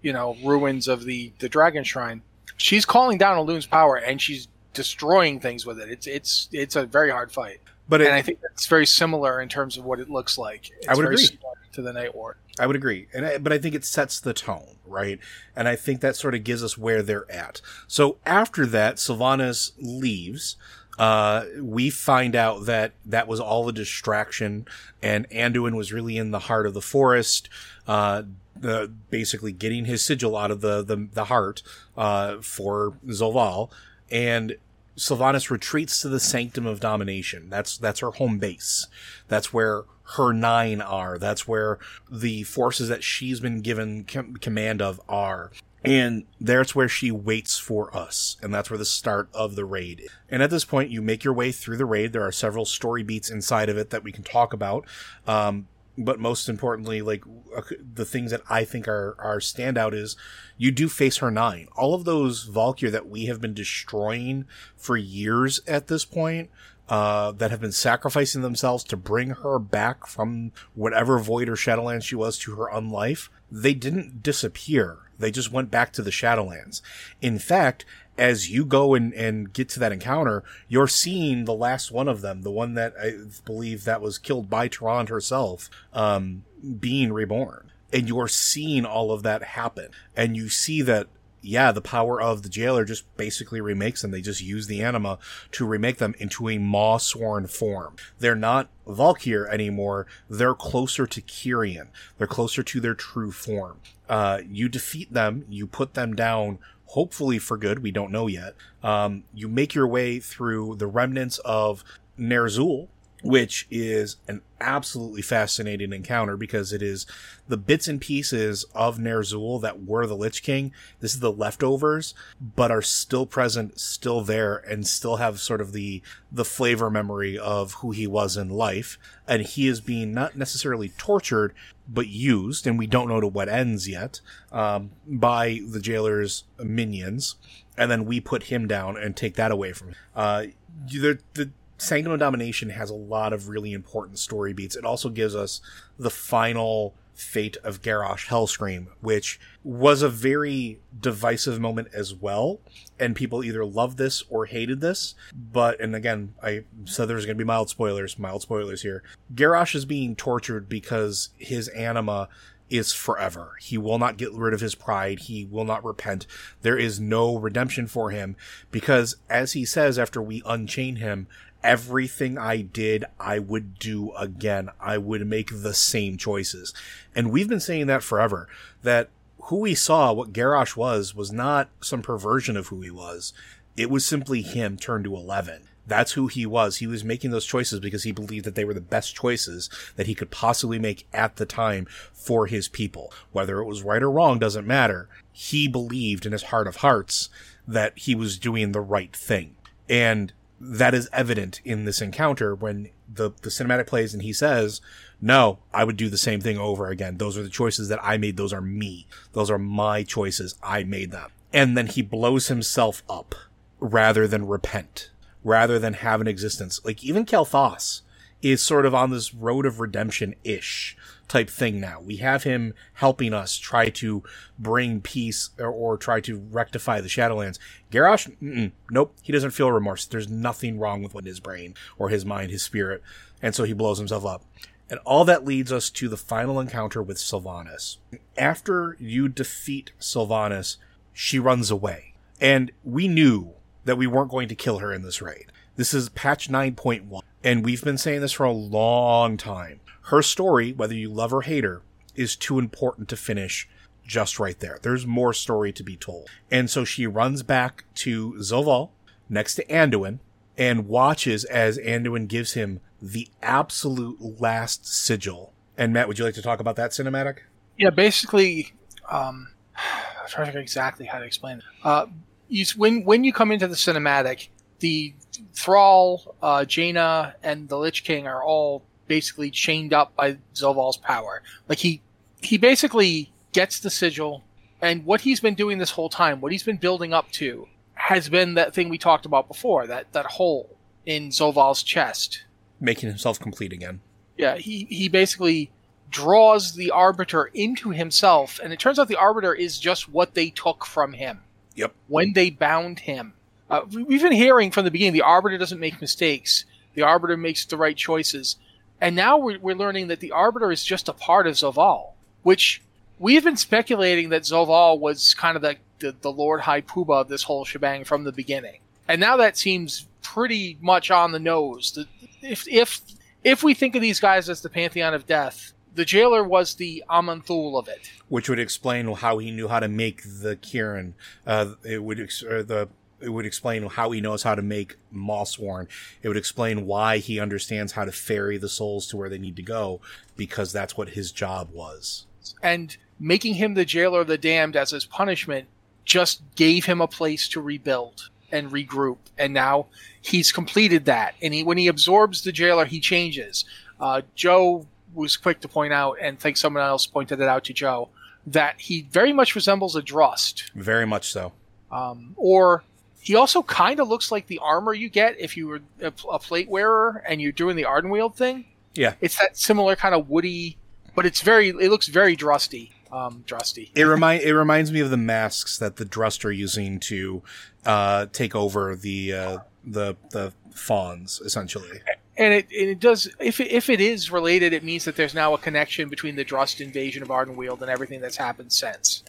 you know, ruins of the the Dragon Shrine, she's calling down Elune's power and she's destroying things with it. It's it's it's a very hard fight, but it, and I think that's very similar in terms of what it looks like. It's I would very agree. similar to the Night War. I would agree, and I, but I think it sets the tone, right? And I think that sort of gives us where they're at. So after that, Sylvanas leaves. Uh, we find out that that was all a distraction, and Anduin was really in the heart of the forest, uh, the, basically getting his sigil out of the the, the heart uh, for Zovaal, and Sylvanas retreats to the Sanctum of Domination. That's that's her home base. That's where her nine are. That's where the forces that she's been given com- command of are. And that's where she waits for us. And that's where the start of the raid. is. And at this point, you make your way through the raid. There are several story beats inside of it that we can talk about. Um, but most importantly, like uh, the things that I think are, are standout is you do face her nine. All of those Valkyr that we have been destroying for years at this point, uh, that have been sacrificing themselves to bring her back from whatever void or Shadowlands she was to her unlife, they didn't disappear. They just went back to the Shadowlands. In fact, as you go and, and get to that encounter, you're seeing the last one of them, the one that I believe that was killed by Tyrande herself, um, being reborn. And you're seeing all of that happen. And you see that yeah, the power of the jailer just basically remakes them. They just use the anima to remake them into a Maw sworn form. They're not Valkyr anymore. They're closer to Kyrian. They're closer to their true form. Uh, you defeat them. You put them down. Hopefully for good. We don't know yet. Um, you make your way through the remnants of Ner'zhul, which is an absolutely fascinating encounter because it is the bits and pieces of Ner'zhul that were the Lich King. This is the leftovers, but are still present, still there, and still have sort of the the flavor memory of who he was in life. And he is being not necessarily tortured, but used, and we don't know to what ends yet, um, by the jailer's minions. And then we put him down and take that away from him. Uh, the, the Sanctum Domination has a lot of really important story beats. It also gives us the final fate of Garrosh Hellscream, which was a very divisive moment as well. And people either loved this or hated this. But, and again, I said there's going to be mild spoilers, mild spoilers here. Garrosh is being tortured because his anima is forever. He will not get rid of his pride. He will not repent. There is no redemption for him because, as he says after we unchain him, everything I did, I would do again. I would make the same choices. And we've been saying that forever, that who we saw, what Garrosh was, was not some perversion of who he was. It was simply him turned to 11. That's who he was. He was making those choices because he believed that they were the best choices that he could possibly make at the time for his people. Whether it was right or wrong doesn't matter. He believed in his heart of hearts that he was doing the right thing. And that is evident in this encounter when the, the cinematic plays and he says, no, I would do the same thing over again. Those are the choices that I made. Those are me. Those are my choices. I made them. And then he blows himself up rather than repent, rather than have an existence. Like even Kael'thas is sort of on this road of redemption-ish type thing now. We have him helping us try to bring peace or, or try to rectify the Shadowlands. Garrosh, nope, he doesn't feel remorse. There's nothing wrong with his brain or his mind, his spirit, and so he blows himself up. And all that leads us to the final encounter with Sylvanas. After you defeat Sylvanas, she runs away. And we knew that we weren't going to kill her in this raid. This is patch 9.1. And we've been saying this for a long time. Her story, whether you love or hate her, is too important to finish just right there. There's more story to be told. And so she runs back to Zovaal next to Anduin and watches as Anduin gives him the absolute last sigil. And Matt, would you like to talk about that cinematic? Yeah, basically, um, [sighs] I'm trying to figure exactly how to explain it. Uh, you, when when you come into the cinematic, the Thrall, uh, Jaina, and the Lich King are all basically chained up by Zovaal's power. Like he he basically gets the sigil, and what he's been doing this whole time, what he's been building up to, has been that thing we talked about before that that hole in Zovaal's chest, making himself complete again. Yeah, he he basically draws the arbiter into himself, and it turns out the arbiter is just what they took from him. Yep. When they bound him, uh, we've been hearing from the beginning the arbiter doesn't make mistakes. The arbiter makes the right choices. And now we're, we're learning that the Arbiter is just a part of Zovaal, which we've been speculating that Zovaal was kind of the, the, the Lord High Poobah of this whole shebang from the beginning. And now that seems pretty much on the nose. If, if, if we think of these guys as the Pantheon of Death, the jailer was the Aman'Thul of it. Which would explain how he knew how to make the Kyrian. Uh, it would, ex- the it would explain how he knows how to make Mawsworn. It would explain why he understands how to ferry the souls to where they need to go, because that's what his job was. And making him the jailer of the damned as his punishment just gave him a place to rebuild and regroup. And now he's completed that. And he, when he absorbs the jailer, he changes. Uh, Joe was quick to point out, and think someone else pointed it out to Joe, that he very much resembles a Drust. Very much so. Um, or he also kind of looks like the armor you get if you were a, a, plate wearer and you're doing the Ardenweald thing. Yeah, it's that similar kind of woody, but it's very. It looks very drusty. Um, drusty. It remind it reminds me of the masks that the Drust are using to uh, take over the uh, the the fawns essentially. And it, and it does if it, if it is related, it means that there's now a connection between the Drust invasion of Ardenweald and everything that's happened since.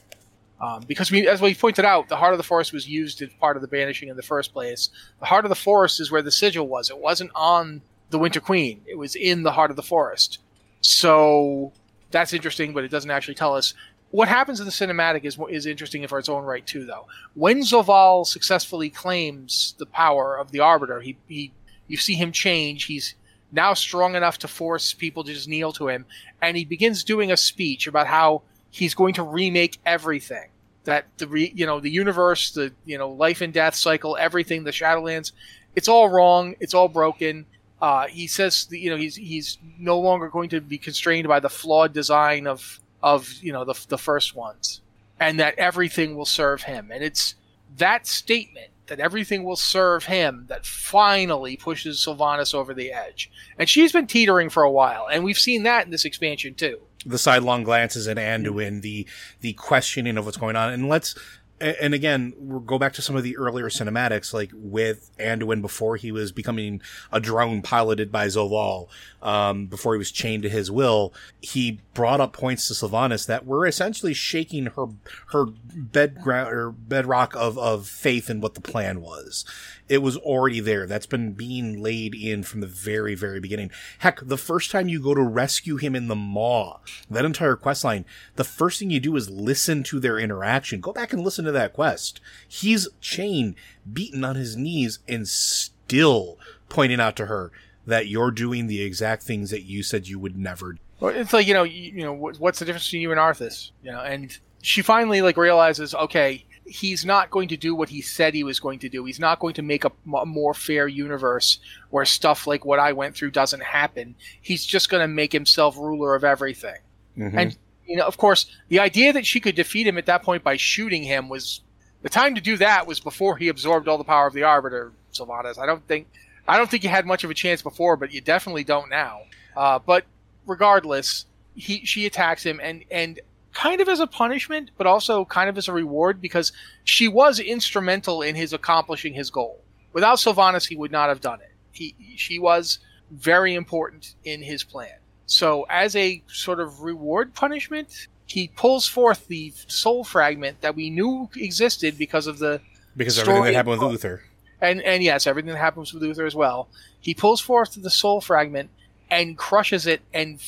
Um, because we, as we pointed out, the Heart of the Forest was used as part of the banishing in the first place. The Heart of the Forest is where the sigil was. It wasn't on the Winter Queen. It was in the Heart of the Forest. So that's interesting, but it doesn't actually tell us what happens in the cinematic. is is interesting for its own right too, though. When Zovaal successfully claims the power of the Arbiter, he, he you see him change. He's now strong enough to force people to just kneel to him. And he begins doing a speech about how he's going to remake everything. That the re, you know the universe, the you know life and death cycle, everything, the Shadowlands, it's all wrong. It's all broken. Uh, he says you know he's he's no longer going to be constrained by the flawed design of of you know the the first ones, and that everything will serve him. And it's that statement that everything will serve him that finally pushes Sylvanas over the edge. And she's been teetering for a while, and we've seen that in this expansion too. The sidelong glances at Anduin, the the questioning of what's going on, and let's and again, we'll go back to some of the earlier cinematics, like with Anduin before he was becoming a drone piloted by Zovaal, um, before he was chained to his will. He brought up points to Sylvanas that were essentially shaking her her bedground or bedrock of of faith in what the plan was it was already there. That's been being laid in from the very, very beginning. Heck, the first time you go to rescue him in the Maw, that entire quest line, the first thing you do is listen to their interaction. Go back and listen to that quest. He's chained, beaten on his knees, and still pointing out to her that you're doing the exact things that you said you would never. Well, it's like you know, you, you know, what's the difference between you and Arthas? You know, and she finally like realizes, okay, he's not going to do what he said he was going to do. He's not going to make a, a more fair universe where stuff like what I went through doesn't happen. He's just going to make himself ruler of everything. Mm-hmm. And you know, of course, the idea that she could defeat him at that point by shooting him was the time to do that was before he absorbed all the power of the Arbiter, Sylvanas. I don't think I don't think you had much of a chance before, but you definitely don't now. Uh, but regardless, he she attacks him and and kind of as a punishment, but also kind of as a reward because she was instrumental in his accomplishing his goal. Without Sylvanas, he would not have done it. He, she was very important in his plan. So, as a sort of reward punishment, he pulls forth the soul fragment that we knew existed because of the because everything that happened with Uther. And and yes, everything that happens with Uther as well. He pulls forth the soul fragment and crushes it and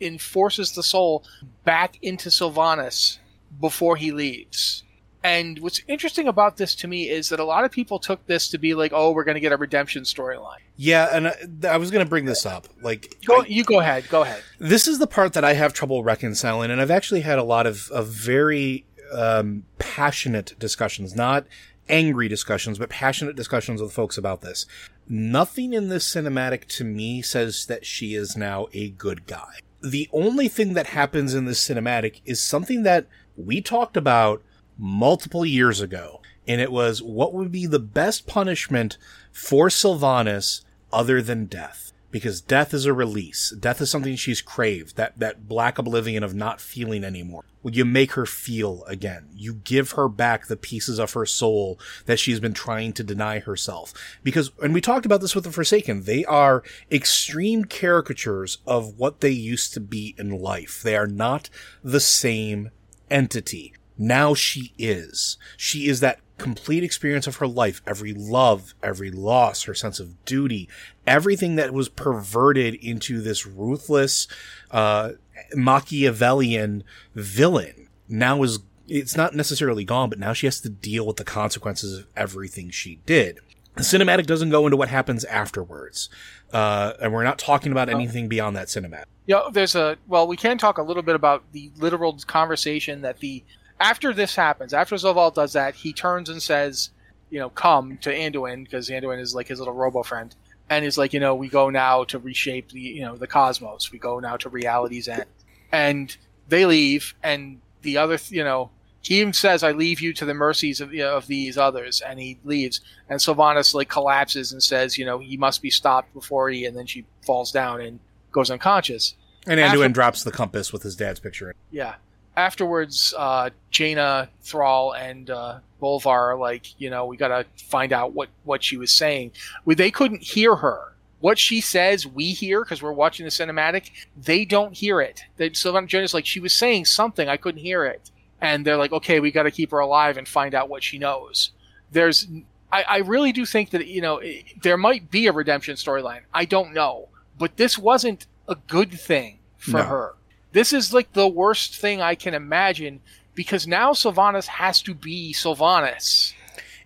and forces the soul back into Sylvanas before he leaves. And what's interesting about this to me is that a lot of people took this to be like, "Oh, we're going to get a redemption storyline." Yeah, and I, I was going to bring this up. Like, go, I, you go ahead. Go ahead. This is the part that I have trouble reconciling, and I've actually had a lot of, of very um, passionate discussions, not angry discussions, but passionate discussions with folks about this. Nothing in this cinematic to me says that she is now a good guy the only thing that happens in this cinematic is something that we talked about multiple years ago. And it was what would be the best punishment for Sylvanas other than death? because death is a release. Death is something she's craved, that, that black oblivion of not feeling anymore. Well, You make her feel again. You give her back the pieces of her soul that she's been trying to deny herself. Because, and we talked about this with the Forsaken, they are extreme caricatures of what they used to be in life. They are not the same entity. Now she is. She is that complete experience of her life, every love, every loss, her sense of duty, everything that was perverted into this ruthless, uh, Machiavellian villain now is, it's not necessarily gone, but now she has to deal with the consequences of everything she did. The cinematic doesn't go into what happens afterwards. Uh, and we're not talking about anything beyond that cinematic. Yeah, there's a, well, we can talk a little bit about the literal conversation that the after this happens, after Zovaal does that, he turns and says, you know, come to Anduin because Anduin is like his little robo friend, and he's like, you know, we go now to reshape the, you know, the cosmos. We go now to reality's end, and they leave, and the other, you know, he even says, "I leave you to the mercies of, you know, of these others," and he leaves. And Sylvanas like collapses and says, "You know, he must be stopped before he." And then she falls down and goes unconscious. And Anduin After, drops the compass with his dad's picture. Yeah, afterwards, uh, Jaina, Thrall, and uh, Bolvar like, you know, we got to find out what what she was saying. We, they couldn't hear her. What she says, we hear because we're watching the cinematic. They don't hear it. They, Sylvana Jaina's like, she was saying something, I couldn't hear it. And they're like, okay, we got to keep her alive and find out what she knows. There's, I, I really do think that you know it, there might be a redemption storyline. I don't know, but this wasn't a good thing for no. her this is like the worst thing I can imagine because now Sylvanas has to be Sylvanas.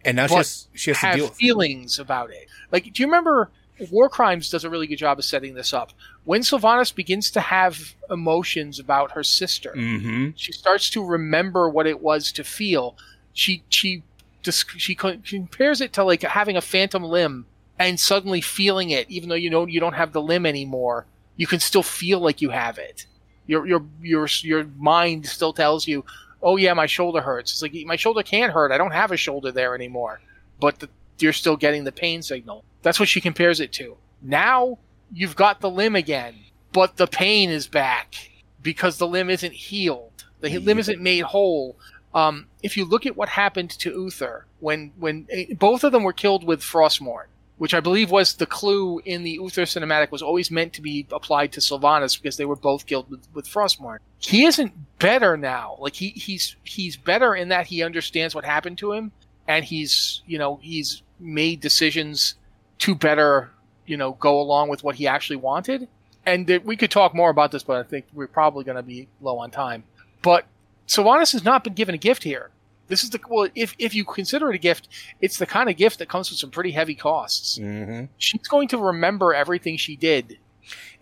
And now she has, she has to deal feelings about it. Like, do you remember War Crimes does a really good job of setting this up. When Sylvanas begins to have emotions about her sister, Mm-hmm. she starts to remember what it was to feel. She she she compares it to like having a phantom limb and suddenly feeling it, even though you know you don't have the limb anymore. You can still feel like you have it. Your your your your mind still tells you, "Oh yeah, my shoulder hurts." It's like my shoulder can't hurt. I don't have a shoulder there anymore. But the, you're still getting the pain signal. That's what she compares it to. Now you've got the limb again, but the pain is back because the limb isn't healed. The limb isn't made whole. Um, if you look at what happened to Uther when when eh, both of them were killed with Frostmourne, which I believe was the clue in the Uther cinematic was always meant to be applied to Sylvanas because they were both killed with, with. He isn't better now. Like he he's he's better in that he understands what happened to him and he's you know he's made decisions to better you know go along with what he actually wanted. And th- we could talk more about this, but I think we're probably going to be low on time. But Sylvanas has not been given a gift here. This is the well, if if you consider it a gift, it's the kind of gift that comes with some pretty heavy costs. Mm-hmm. She's going to remember everything she did.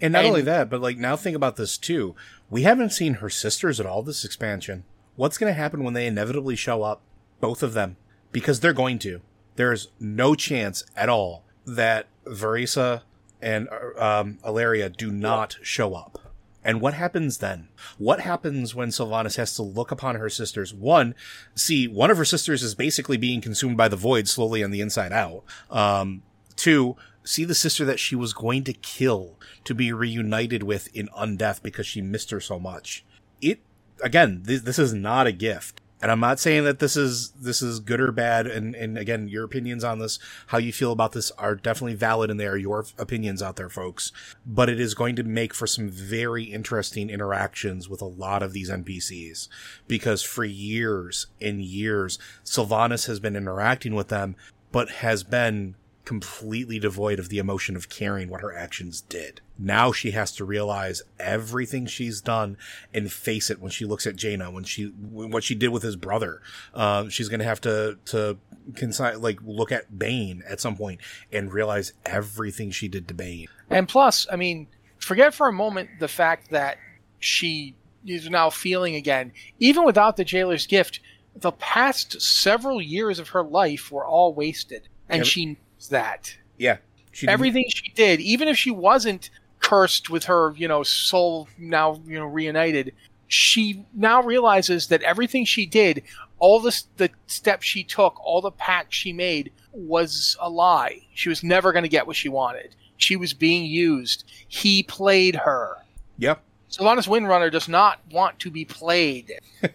And not And- only that, but like now think about this too. We haven't seen her sisters at all this expansion. What's going to happen when they inevitably show up? Both of them. Because they're going to. There's no chance at all that Vereesa and um, Alleria do not show up. And what happens then? What happens when Sylvanas has to look upon her sisters? One, see, one of her sisters is basically being consumed by the void slowly on the inside out. Um, two, see the sister that she was going to kill to be reunited with in undeath because she missed her so much. It, again, this, this is not a gift. And I'm not saying that this is this is good or bad. And and again, your opinions on this, how you feel about this, are definitely valid, and they are your opinions out there, folks. But it is going to make for some very interesting interactions with a lot of these NPCs, because for years and years, Sylvanas has been interacting with them, but has been completely devoid of the emotion of caring what her actions did. Now she has to realize everything she's done and face it when she looks at Jaina, when she, what she did with his brother. Um, she's going to have to, to consi- like look at Baine at some point and realize everything she did to Baine. And plus, I mean, forget for a moment the fact that she is now feeling again. Even without the jailer's gift, the past several years of her life were all wasted. And she that. Yeah. She Everything she did, even if she wasn't cursed with her, you know, soul now, you know, reunited, she now realizes that everything she did, all the, the steps she took, all the pact she made was a lie. She was never going to get what she wanted. She was being used. He played her. Yep. Sylvanas Windrunner does not want to be played. [laughs]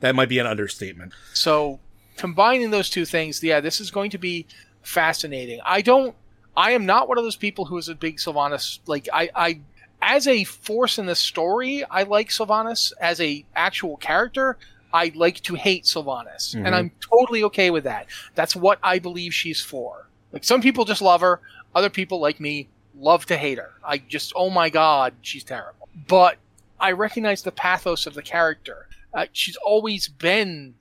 That might be an understatement. So combining those two things, yeah, this is going to be fascinating. I don't I am not one of those people who is a big Sylvanas like I, I as a force in the story, I like Sylvanas. As a actual character, I like to hate Sylvanas. Mhm. And I'm totally okay with that. That's what I believe she's for. Like some people just love her, other people like me love to hate her. I just oh my god, she's terrible. But I recognize the pathos of the character. Uh, she's always been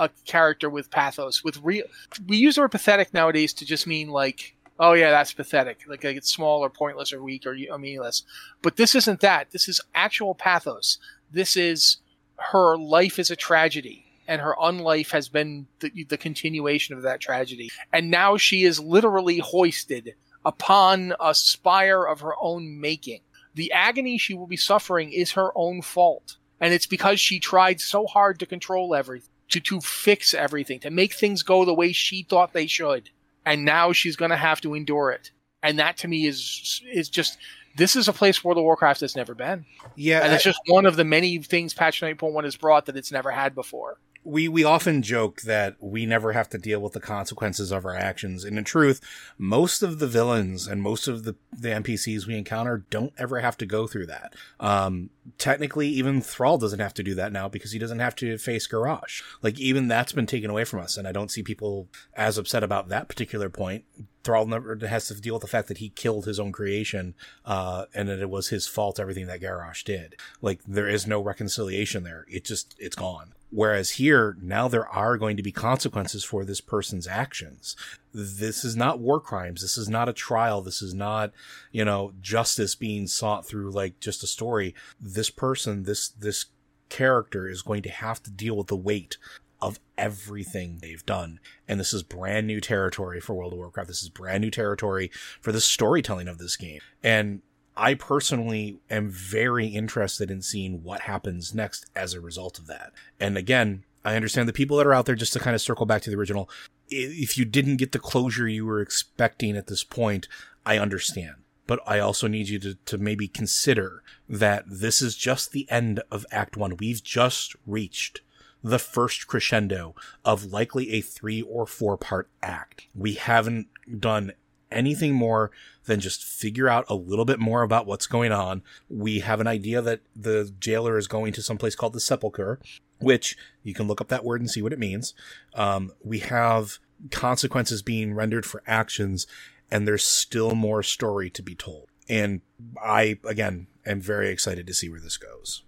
a, character with pathos. With real, we use the word pathetic nowadays to just mean like, oh yeah, that's pathetic. Like, like it's small or pointless or weak or, or meaningless. But this isn't that. This is actual pathos. This is her life is a tragedy. And her unlife has been the, the continuation of that tragedy. And now she is literally hoisted upon a spire of her own making. The agony she will be suffering is her own fault. And it's because she tried so hard to control everything, to, to fix everything, to make things go the way she thought they should. And now she's going to have to endure it. And that to me is, is just, this is a place World of Warcraft has never been. Yeah. And it's just one of the many things Patch 9.1 has brought that it's never had before. We we often joke that we never have to deal with the consequences of our actions. And in truth, most of the villains and most of the, the NPCs we encounter don't ever have to go through that. Um, technically, even Thrall doesn't have to do that now because he doesn't have to face Garrosh. Like, even that's been taken away from us. And I don't see people as upset about that particular point. Thrall never has to deal with the fact that he killed his own creation, uh, and that it was his fault, everything that Garrosh did. Like, there is no reconciliation there. It just, it's gone. Whereas here, now there are going to be consequences for this person's actions. this is not war crimes. This is not a trial. This is not, you know, justice being sought through like just a story. This person, this, this character is going to have to deal with the weight of everything they've done. And this is brand new territory for World of Warcraft. This is brand new territory for the storytelling of this game. And I personally am very interested in seeing what happens next as a result of that. And again, I understand the people that are out there just to kind of circle back to the original. If you didn't get the closure you were expecting at this point, I understand. But I also need you to, to maybe consider that this is just the end of Act One. We've just reached the first crescendo of likely a three or four part act. We haven't done anything more than just figure out a little bit more about what's going on. We have an idea that the jailer is going to some place called the Sepulchre, which you can look up that word and see what it means. Um, we have consequences being rendered for actions, and there's still more story to be told. And I, again, am very excited to see where this goes.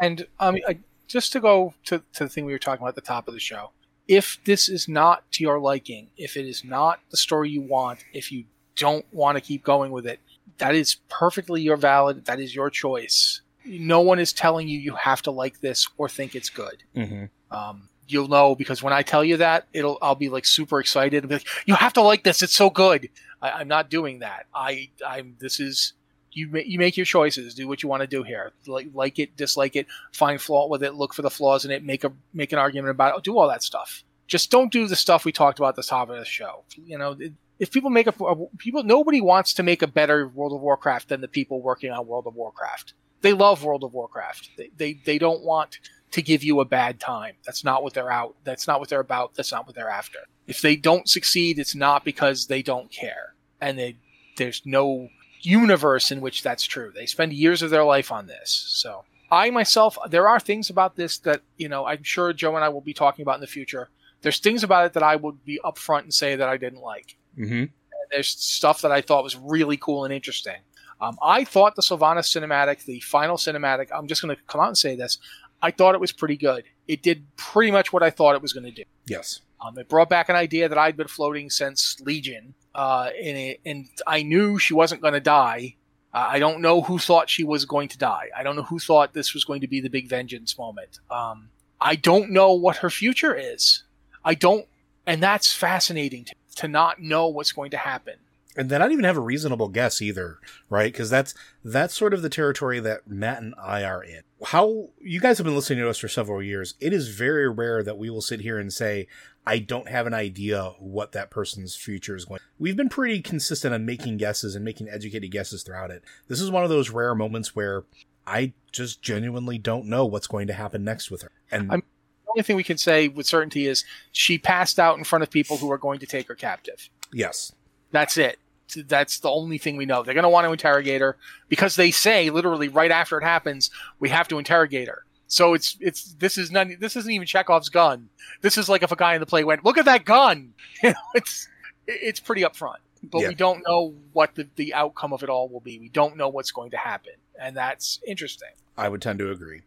And um, I, just to go to, to the thing we were talking about at the top of the show, if this is not to your liking, if it is not the story you want, if you don't want to keep going with it, that is perfectly your valid. That is your choice. No one is telling you you have to like this or think it's good. Mm-hmm. Um, you'll know because when I tell you that, it'll I'll be like super excited and be like, "You have to like this. It's so good." I, am not doing that. I I'm this is you you make your choices. Do what you want to do here. Like like it, dislike it, find fault with it, look for the flaws in it, make a make an argument about it. Do all that stuff. Just don't do the stuff we talked about at the top of the show. You know, if people make a, a people, nobody wants to make a better World of Warcraft than the people working on World of Warcraft. They love World of Warcraft. They they, they don't want to give you a bad time. That's not what they're out. That's not what they're about. That's not what they're after. If they don't succeed, it's not because they don't care and they, there's no universe in which that's true. They spend years of their life on this. So I myself, there are things about this that, you know, I'm sure Joe and I will be talking about in the future. There's things about it that I would be upfront and say that I didn't like. Mm-hmm. There's stuff that I thought was really cool and interesting. Um, I thought the Sylvanas cinematic, the final cinematic, I'm just going to come out and say this. I thought it was pretty good. It did pretty much what I thought it was going to do. Yes. Um, it brought back an idea that I'd been floating since Legion, uh, and, it, and I knew she wasn't going to die. Uh, I don't know who thought she was going to die. I don't know who thought this was going to be the big vengeance moment. Um, I don't know what her future is. I don't, and that's fascinating to, to not know what's going to happen and they don't even have a reasonable guess either, right? Because that's that's sort of the territory that Matt and I are in. How you guys have been listening to us for several years. It is very rare that we will sit here and say, "I don't have an idea what that person's future is going." We've been pretty consistent on making guesses and making educated guesses throughout it. This is one of those rare moments where I just genuinely don't know what's going to happen next with her. And I'm, the only thing we can say with certainty is she passed out in front of people who are going to take her captive. Yes. That's it that's the only thing we know. They're going to want to interrogate her because they say literally right after it happens, we have to interrogate her. So it's it's this is not this isn't even Chekhov's gun. This is like if a guy in the play went, "Look at that gun." [laughs] You know, it's it's pretty upfront, but yeah. we don't know what the the outcome of it all will be. We don't know what's going to happen, and that's interesting. I would tend to agree.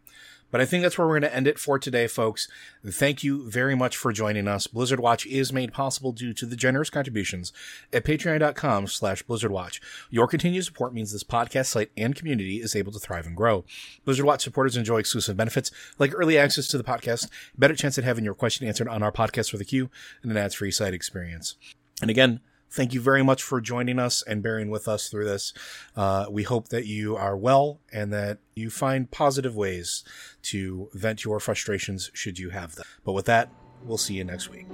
But I think that's where we're going to end it for today, folks. Thank you very much for joining us. Blizzard Watch is made possible due to the generous contributions at patreon.com slash blizzardwatch. Your continued support means this podcast site and community is able to thrive and grow. Blizzard Watch supporters enjoy exclusive benefits like early access to the podcast, better chance at having your question answered on our podcast for the queue, and an ads-free site experience. And again, thank you very much for joining us and bearing with us through this. Uh, we hope that you are well and that you find positive ways to vent your frustrations should you have them. But with that, we'll see you next week.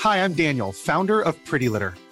Hi, I'm Daniel, founder of Pretty Litter.